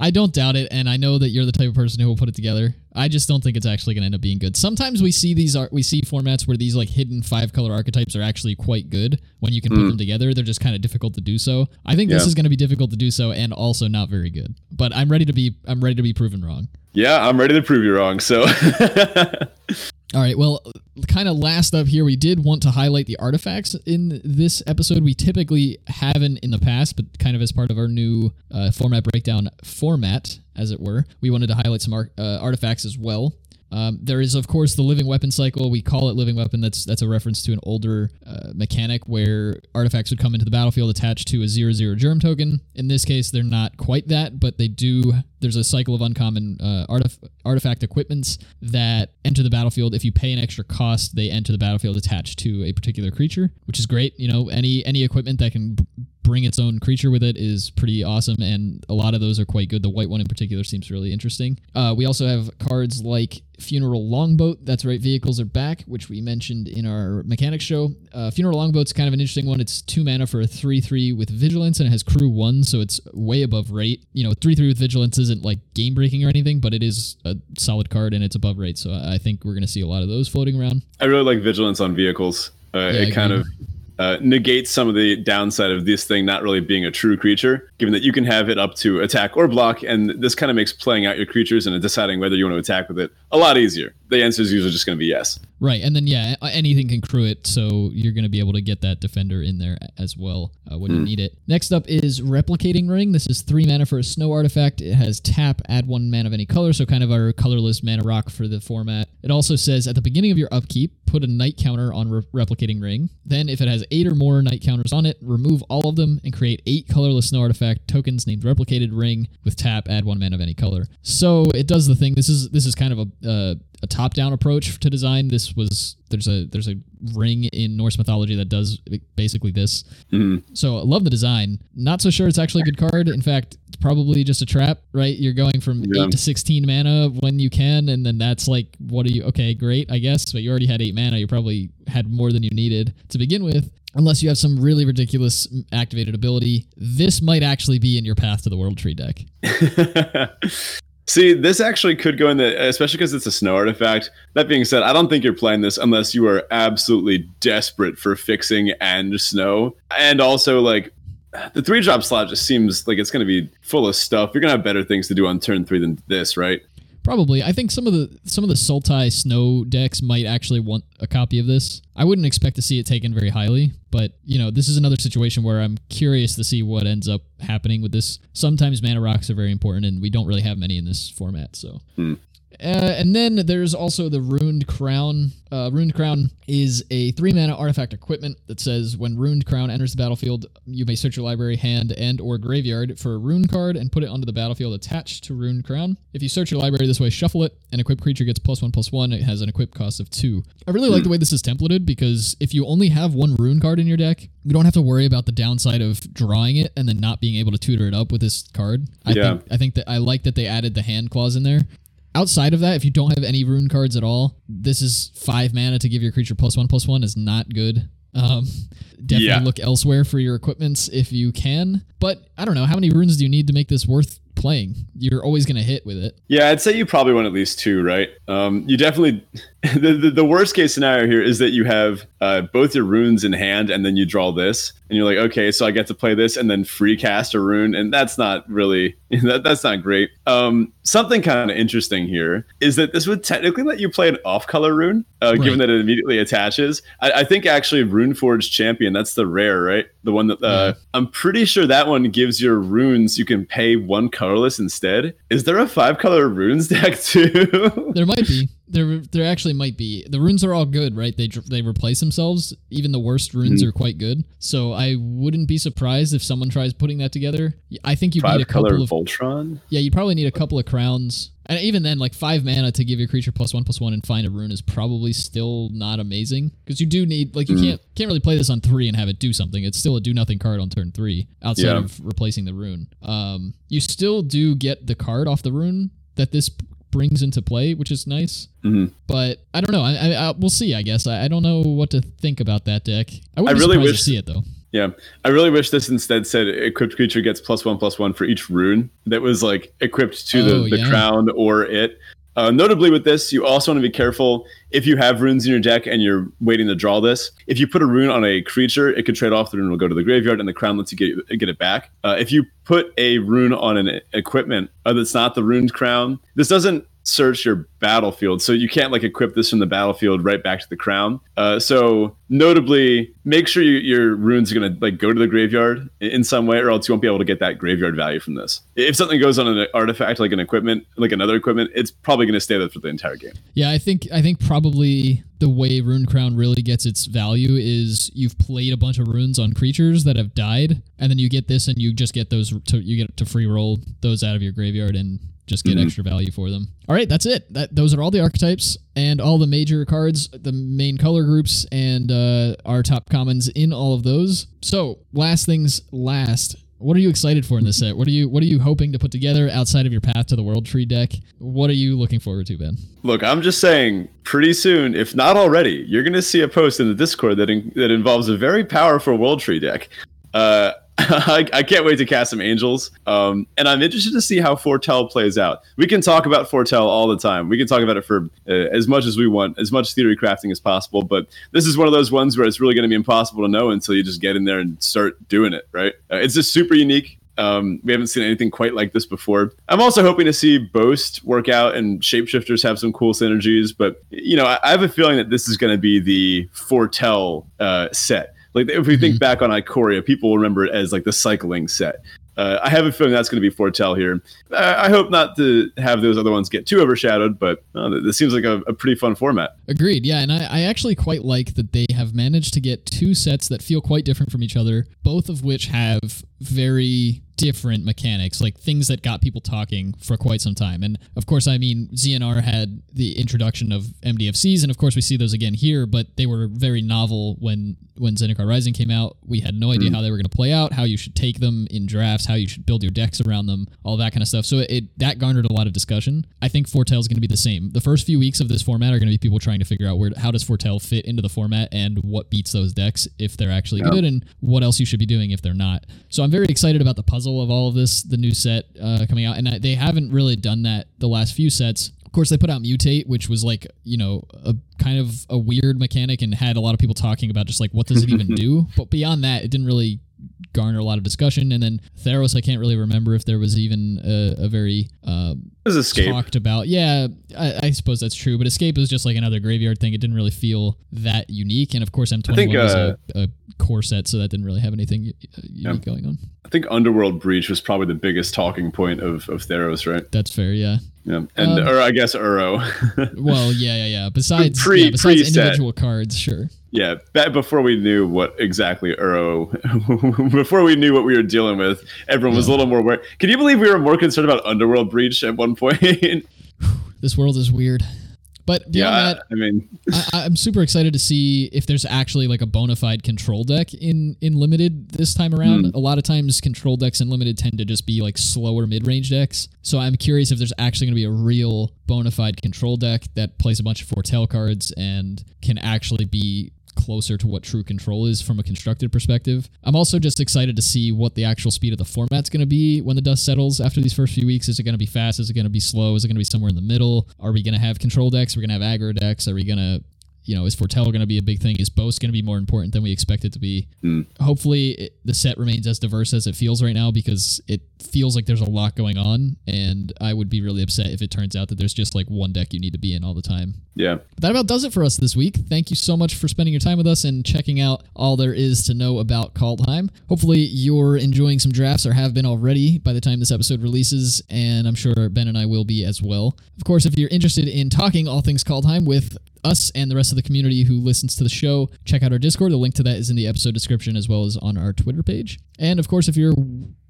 Speaker 1: I don't doubt it, and I know that you're the type of person who will put it together. I just don't think it's actually going to end up being good. Sometimes we see these ar- we see formats where these like hidden five color archetypes are actually quite good when you can put mm. them together. They're just kind of difficult to do so. I think this is going to be difficult to do so, and also not very good. But I'm ready to be I'm ready to be proven wrong.
Speaker 2: Yeah, I'm ready to prove you wrong. So, (laughs)
Speaker 1: All right. Well, kind of last up here, we did want to highlight the artifacts in this episode. We typically haven't in the past, but kind of as part of our new uh, format breakdown format, as it were, we wanted to highlight some ar- uh, artifacts as well. Um, there is, of course, the living weapon cycle. We call it living weapon. That's that's a reference to an older uh, mechanic where artifacts would come into the battlefield attached to a zero zero germ token. In this case, they're not quite that, but they do. There's a cycle of uncommon uh, artif- artifact equipments that enter the battlefield. If you pay an extra cost, they enter the battlefield attached to a particular creature, which is great. You know, any any equipment that can b- bring its own creature with it is pretty awesome, and a lot of those are quite good. The white one in particular seems really interesting. Uh, we also have cards like Funeral Longboat. That's right, vehicles are back, which we mentioned in our mechanics show. Uh, Funeral Longboat's kind of an interesting one. It's two mana for a three-three with vigilance, and it has crew one, so it's way above rate. You know, three-three with vigilance isn't like game breaking or anything, but it is a solid card and it's above rate. So I think we're going to see a lot of those floating around.
Speaker 2: I really like vigilance on vehicles. Uh, it kind of uh, negates some of the downside of this thing not really being a true creature, given that you can have it up to attack or block, and this kind of makes playing out your creatures and deciding whether you want to attack with it a lot easier. The answer is usually just going to be yes.
Speaker 1: Right, and then yeah, anything can crew it, so you're going to be able to get that defender in there as well uh, when you need it. Next up is replicating ring. This is three mana for a snow artifact. It has tap, add one mana of any color, so kind of our colorless mana rock for the format. It also says at the beginning of your upkeep, put a night counter on re- replicating ring. Then, if it has eight or more night counters on it, remove all of them and create eight colorless snow artifact tokens named replicated ring with tap, add one mana of any color. So it does the thing. This is this is kind of a uh, a top down approach to design. This was there's a there's a ring in Norse mythology that does basically this. So I love the design. Not so sure it's actually a good card. In fact, it's probably just a trap, right? You're going from
Speaker 2: Yeah.
Speaker 1: eight to sixteen mana when you can, and then that's like, what are you? Okay, great, I guess. But you already had eight mana. You probably had more than you needed to begin with. Unless you have some really ridiculous activated ability, this might actually be in your path to the World Tree deck. (laughs)
Speaker 2: See, this actually could go in the, especially because it's a snow artifact. That being said, I don't think you're playing this unless you are absolutely desperate for fixing and snow. And also, like, the three drop slot just seems like it's going to be full of stuff. You're going to have better things to do on turn three than this, right?
Speaker 1: Probably. I think some of the some of the Sultai snow decks might actually want a copy of this. I wouldn't expect to see it taken very highly, but you know, this is another situation where I'm curious to see what ends up happening with this. Sometimes mana rocks are very important, and we don't really have many in this format. So, hmm. Uh, and then there's also the Runed Crown. Uh, Runed Crown is a three mana artifact equipment that says when Runed Crown enters the battlefield, you may search your library, hand, and or graveyard for a rune card and put it onto the battlefield attached to Runed Crown. If you search your library this way, shuffle it, and equip creature gets plus one plus one. It has an equip cost of two. I really like the way this is templated because if you only have one rune card in your deck, you don't have to worry about the downside of drawing it and then not being able to tutor it up with this card. I
Speaker 2: Yeah.
Speaker 1: think I think that I like that they added the hand clause in there outside of that, if you don't have any rune cards at all, this is five mana to give your creature plus one plus one is not good. Um, (laughs) definitely
Speaker 2: Yeah.
Speaker 1: look elsewhere for your equipments if you can. But I don't know how many runes do you need to make this worth playing. You're always going to hit with it.
Speaker 2: Yeah, I'd say you probably want at least two, right? Um, you definitely. (laughs) The, the, the worst case scenario here is that you have uh, both your runes in hand and then you draw this, and you're like, okay, so I get to play this and then free cast a rune, and that's not really (laughs) that, that's not great. Um, something kind of interesting here is that this would technically let you play an off-color rune, uh,
Speaker 1: Right.
Speaker 2: given that it immediately attaches. I, I think actually Rune Runeforge Champion, that's the rare, right? The one that uh, I'm pretty sure that one gives your runes you can pay one colorless instead. Is there a five-color runes (laughs) deck too?
Speaker 1: There might be. There, there actually might be. The runes are all good, right? They they replace themselves. Even the worst runes are quite good. So I wouldn't be surprised if someone tries putting that together. I think you need a couple of
Speaker 2: Voltron.
Speaker 1: yeah. You probably need a couple of crowns, and even then, like five mana to give your creature plus one plus one and find a rune is probably still not amazing because you do need like you
Speaker 2: Mhm.
Speaker 1: can't can't really play this on three and have it do something. It's still a do nothing card on turn three outside
Speaker 2: Yeah.
Speaker 1: of replacing the rune. Um, you still do get the card off the rune that this brings into play, which is nice
Speaker 2: Mhm.
Speaker 1: but I don't know. I, I, I we'll see. I guess I, I don't know what to think about that deck. I would
Speaker 2: I really wish-
Speaker 1: to see it though.
Speaker 2: Yeah, I really wish this instead said equipped creature gets plus one plus one for each rune that was like equipped to
Speaker 1: Oh,
Speaker 2: the, the
Speaker 1: yeah.
Speaker 2: crown or it. Uh, notably, with this, you also want to be careful if you have runes in your deck and you're waiting to draw this. If you put a rune on a creature, it could trade off. The rune will go to the graveyard, and the crown lets you get get it back. Uh, if you put a rune on an equipment uh, that's not the runed crown, this doesn't search your battlefield, so you can't like equip this from the battlefield right back to the crown. Uh, so notably, make sure you, your runes are gonna like go to the graveyard in some way, or else you won't be able to get that graveyard value from this. If something goes on an artifact like an equipment, like another equipment, it's probably gonna stay there for the entire game.
Speaker 1: Yeah, I think I think probably the way Rune Crown really gets its value is you've played a bunch of runes on creatures that have died, and then you get this and you just get those to you get to free roll those out of your graveyard and just get
Speaker 2: Mhm.
Speaker 1: extra value for them. All right, that's it. That those are all the archetypes and all the major cards, the main color groups, and uh, our top commons in all of those. So last things last. What are you excited for in this set? What are you What are you hoping to put together outside of your Path to the World Tree deck? What are you looking forward to, Ben?
Speaker 2: Look, I'm just saying, pretty soon, if not already, you're going to see a post in the Discord that in, that involves a very powerful World Tree deck. Uh, (laughs) I, I can't wait to cast some angels, um, and I'm interested to see how Foretell plays out. We can talk about Foretell all the time. We can talk about it for uh, as much as we want, as much theory crafting as possible. But this is one of those ones where it's really going to be impossible to know until you just get in there and start doing it. Right? Uh, it's just super unique. Um, we haven't seen anything quite like this before. I'm also hoping to see Boast work out and Shapeshifters have some cool synergies. But you know, I, I have a feeling that this is going to be the Foretell uh, set. Like if we think back on Ikoria, people will remember it as like the cycling set. Uh, I have a feeling that's going to be Foretell here. I, I hope not to have those other ones get too overshadowed, but uh, this seems like a, a pretty fun format.
Speaker 1: Agreed. Yeah, and I, I actually quite like that they have managed to get two sets that feel quite different from each other, both of which have very different mechanics, like things that got people talking for quite some time. And of course, I mean, ZNR had the introduction of MDFCs, and of course, we see those again here, but they were very novel when when Zendikar Rising came out. We had no idea mm. how they were going to play out, how you should take them in drafts, how you should build your decks around them, all that kind of stuff. So it that garnered a lot of discussion. I think Foretell is going to be the same. The first few weeks of this format are going to be people trying to figure out where how does Foretell fit into the format and what beats those decks if they're actually
Speaker 2: Yeah.
Speaker 1: good and what else you should be doing if they're not. So I'm very excited about the puzzle of all of this, the new set uh, coming out, and I, they haven't really done that the last few sets. Of course, they put out Mutate, which was like you know a kind of a weird mechanic and had a lot of people talking about just like what does it even (laughs) do. But beyond that, it didn't really garner a lot of discussion. And then Theros, I can't really remember if there was even a, a very
Speaker 2: is Escape.
Speaker 1: talked about. Yeah, I, I suppose that's true. But Escape was just like another graveyard thing. It didn't really feel that unique. And of course, M21
Speaker 2: think,
Speaker 1: was
Speaker 2: uh,
Speaker 1: a, a core set, so that didn't really have anything u- uh, unique going on.
Speaker 2: I think Underworld Breach was probably the biggest talking point of, of Theros, right?
Speaker 1: That's fair. Yeah.
Speaker 2: Yeah, and
Speaker 1: Um,
Speaker 2: or I guess Uro. (laughs)
Speaker 1: Well, yeah, yeah, yeah. Besides,
Speaker 2: Pre-
Speaker 1: yeah, besides
Speaker 2: preset.
Speaker 1: individual cards, sure.
Speaker 2: Yeah, before we knew what exactly Uro, (laughs) before we knew what we were dealing with, everyone was a little more aware. Can you believe we were more concerned about Underworld Breach at one point? (laughs)
Speaker 1: This world is weird. But beyond
Speaker 2: yeah,
Speaker 1: that,
Speaker 2: I mean,
Speaker 1: I, I'm super excited to see if there's actually like a bona fide control deck in in limited this time around.
Speaker 2: Hmm.
Speaker 1: A lot of times, control decks in limited tend to just be like slower mid range decks. So I'm curious if there's actually going to be a real bona fide control deck that plays a bunch of foretell cards and can actually be closer to what true control is from a constructed perspective. I'm also just excited to see what the actual speed of the format's going to be when the dust settles after these first few weeks. Is it going to be fast? Is it going to be slow? Is it going to be somewhere in the middle? Are we going to have control decks? We're we going to have aggro decks? Are we going to you know, is Foretell going to be a big thing? Is Boast going to be more important than we expect it to be?
Speaker 2: Hmm.
Speaker 1: Hopefully, it, the set remains as diverse as it feels right now because it feels like there's a lot going on, and I would be really upset if it turns out that there's just like one deck you need to be in all the time.
Speaker 2: yeah.
Speaker 1: But that about does it for us this week. Thank you so much for spending your time with us and checking out all there is to know about Kaldheim. Hopefully, you're enjoying some drafts or have been already by the time this episode releases, and I'm sure Ben and I will be as well. Of course, if you're interested in talking all things Kaldheim with us and the rest of the community who listens to the show, check out our Discord. The link to that is in the episode description as well as on our Twitter page. And of course, if you're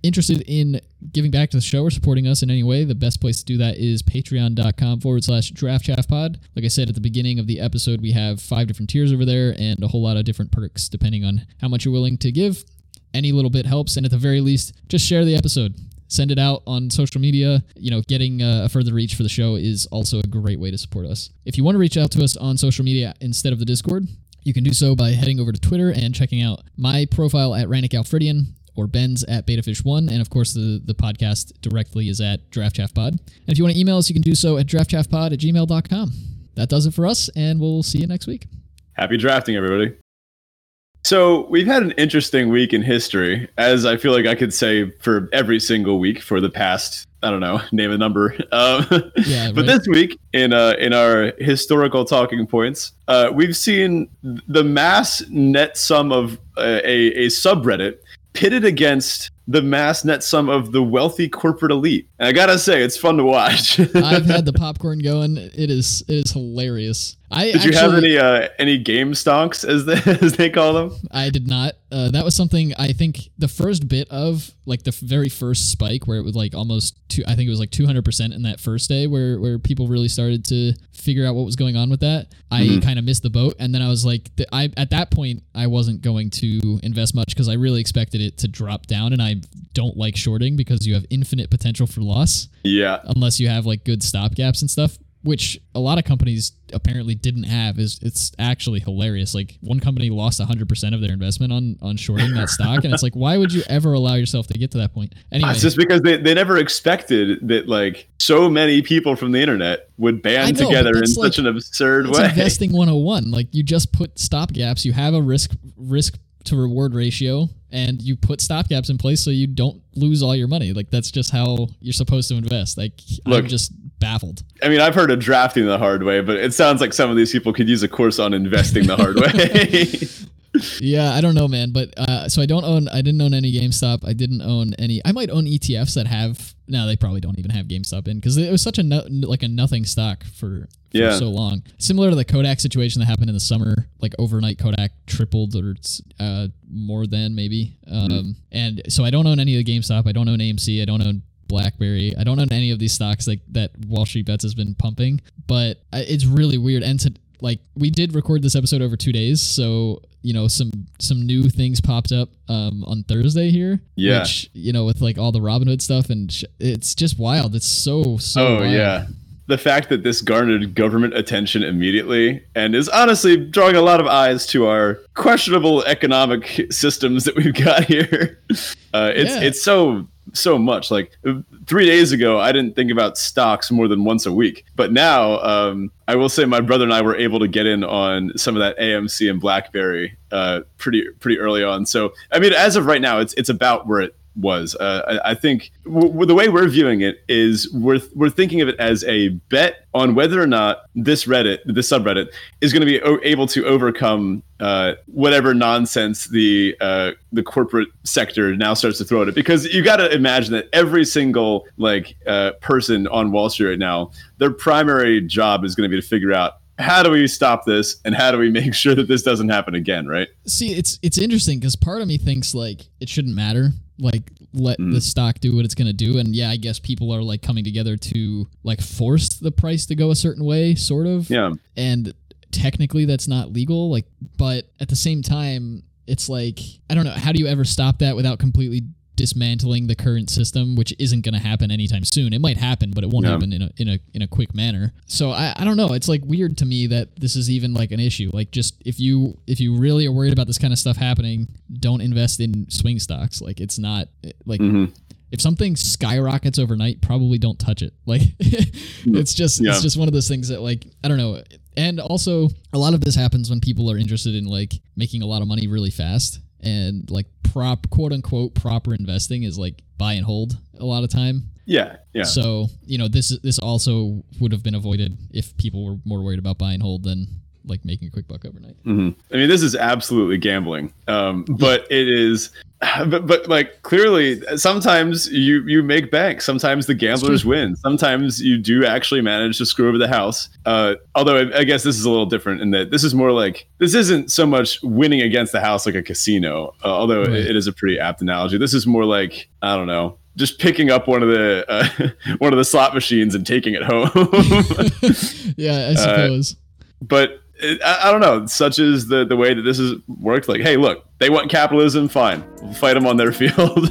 Speaker 1: interested in giving back to the show or supporting us in any way, the best place to do that is patreon.com forward slash draft pod. Like I said at the beginning of the episode, we have five different tiers over there and a whole lot of different perks depending on how much you're willing to give. Any little bit helps, and at the very least, just share the episode. Send it out on social media. You know, getting uh, a further reach for the show is also a great way to support us. If you want to reach out to us on social media instead of the Discord, you can do so by heading over to Twitter and checking out my profile at Rannick Alfredian or Ben's at BetaFish1. And of course, the, the podcast directly is at DraftChaffPod. And if you want to email us, you can do so at draftchaffpod at gmail.com. That does it for us, and we'll see you next week.
Speaker 2: Happy drafting, everybody. So we've had an interesting week in history, as I feel like I could say for every single week for the past. I don't know, (laughs) name a number. (laughs) Um,
Speaker 1: Yeah, (laughs)
Speaker 2: but
Speaker 1: right.
Speaker 2: this week, in uh, in our historical talking points, uh, we've seen the mass net sum of uh, a a subreddit pitted against the mass net sum of the wealthy corporate elite. And I gotta say, it's fun to watch.
Speaker 1: I've had the popcorn going. It is it is hilarious. I
Speaker 2: Did you have any uh, any game stonks as they, (laughs) as they call them?
Speaker 1: I did not. Uh, that was something I think the first bit of like the f- very first spike where it was like almost two. I think it was like two hundred percent in that first day where where people really started to figure out what was going on with that. I
Speaker 2: Mhm.
Speaker 1: kind of missed the boat, and then I was like, th- I at that point I wasn't going to invest much because I really expected it to drop down, and I don't like shorting because you have infinite potential for loss
Speaker 2: Yeah,
Speaker 1: unless you have like good stop gaps and stuff which a lot of companies apparently didn't have is it's actually hilarious. Like one company lost 100% of their investment on on shorting that stock and it's like why would you ever allow yourself to get to that point? Anyway.
Speaker 2: It's just because they, they never expected that like so many people from the internet would band
Speaker 1: know,
Speaker 2: together in
Speaker 1: that's
Speaker 2: such an absurd
Speaker 1: it's
Speaker 2: way.
Speaker 1: investing 101 like you just put stop gaps you have a risk risk to reward ratio and you put stop gaps in place so you don't lose all your money. Like that's just how you're supposed to invest. Like i'm just baffled
Speaker 2: I mean, I've heard of drafting the hard way, but it sounds like some of these people could use a course on investing the hard way. (laughs)
Speaker 1: Yeah, I don't know, man. But uh, so I don't own. I didn't own any GameStop. I didn't own any. I might own ETFs that have. No, they probably don't even have GameStop in because it was such a no, like a nothing stock for, for
Speaker 2: Yeah.
Speaker 1: so long. Similar to the Kodak situation that happened in the summer, like overnight Kodak tripled or uh, more than maybe. Um, and so I don't own any of the GameStop. I don't own AMC. I don't own BlackBerry. I don't own any of these stocks like that Wall Street Bets has been pumping. But it's really weird. And to like, we did record this episode over two days, so you know some some new things popped up um, on Thursday here.
Speaker 2: Yeah.
Speaker 1: Which you know with like all the Robinhood stuff and sh- it's just wild. It's so so.
Speaker 2: oh
Speaker 1: wild.
Speaker 2: yeah. The fact that this garnered government attention immediately and is honestly drawing a lot of eyes to our questionable economic systems that we've got (laughs) here. Uh, it's
Speaker 1: Yeah.
Speaker 2: it's so so much. Like three days ago, I didn't think about stocks more than once a week, but now um, I will say my brother and I were able to get in on some of that AMC and BlackBerry uh, pretty pretty early on. So I mean, as of right now, it's it's about where it was. Uh, I, I think w- the way we're viewing it is we're we're thinking of it as a bet on whether or not this Reddit, this subreddit, is going to be o- able to overcome uh, whatever nonsense the uh, the corporate sector now starts to throw at it. Because you got to imagine that every single like uh, person on Wall Street right now, their primary job is going to be to figure out. How do we stop this, and how do we make sure that this doesn't happen again? Right?
Speaker 1: See, it's it's interesting because part of me thinks like it shouldn't matter. Like let
Speaker 2: Mm.
Speaker 1: the stock do what it's going to do and yeah i guess people are like coming together to like force the price to go a certain way sort of
Speaker 2: Yeah.
Speaker 1: and technically that's not legal like but at the same time it's like i don't know how do you ever stop that without completely dismantling the current system which isn't going to happen anytime soon it might happen but it won't
Speaker 2: Yeah.
Speaker 1: happen in a in a in a quick manner so I, I don't know it's like weird to me that this is even like an issue like just if you if you really are worried about this kind of stuff happening don't invest in swing stocks like it's not like
Speaker 2: hmm
Speaker 1: if something skyrockets overnight, probably don't touch it. (laughs) Like it's just
Speaker 2: Yeah.
Speaker 1: it's just one of those things that like I don't know. And also a lot of this happens when people are interested in like making a lot of money really fast and like prop quote unquote proper investing is like buy and hold a lot of time.
Speaker 2: Yeah. Yeah.
Speaker 1: So, you know, this this also would have been avoided if people were more worried about buy and hold than like making a quick buck overnight.
Speaker 2: hmm I mean, this is absolutely gambling, um, but it is, but, but like clearly, sometimes you you make bank. Sometimes the gamblers win. Sometimes you do actually manage to screw over the house. Uh, although I, I guess this is a little different in that this is more like this isn't so much winning against the house like a casino. Uh, although
Speaker 1: Right.
Speaker 2: it, it is a pretty apt analogy. This is more like I don't know. Just picking up one of the uh, (laughs) one of the slot machines and taking it home. (laughs) (laughs)
Speaker 1: yeah,
Speaker 2: Uh,
Speaker 1: I suppose.
Speaker 2: but it, I, I don't know. Such is the the way that this has worked. Like, hey, look, they want capitalism. Fine, we'll fight them on their (laughs) field.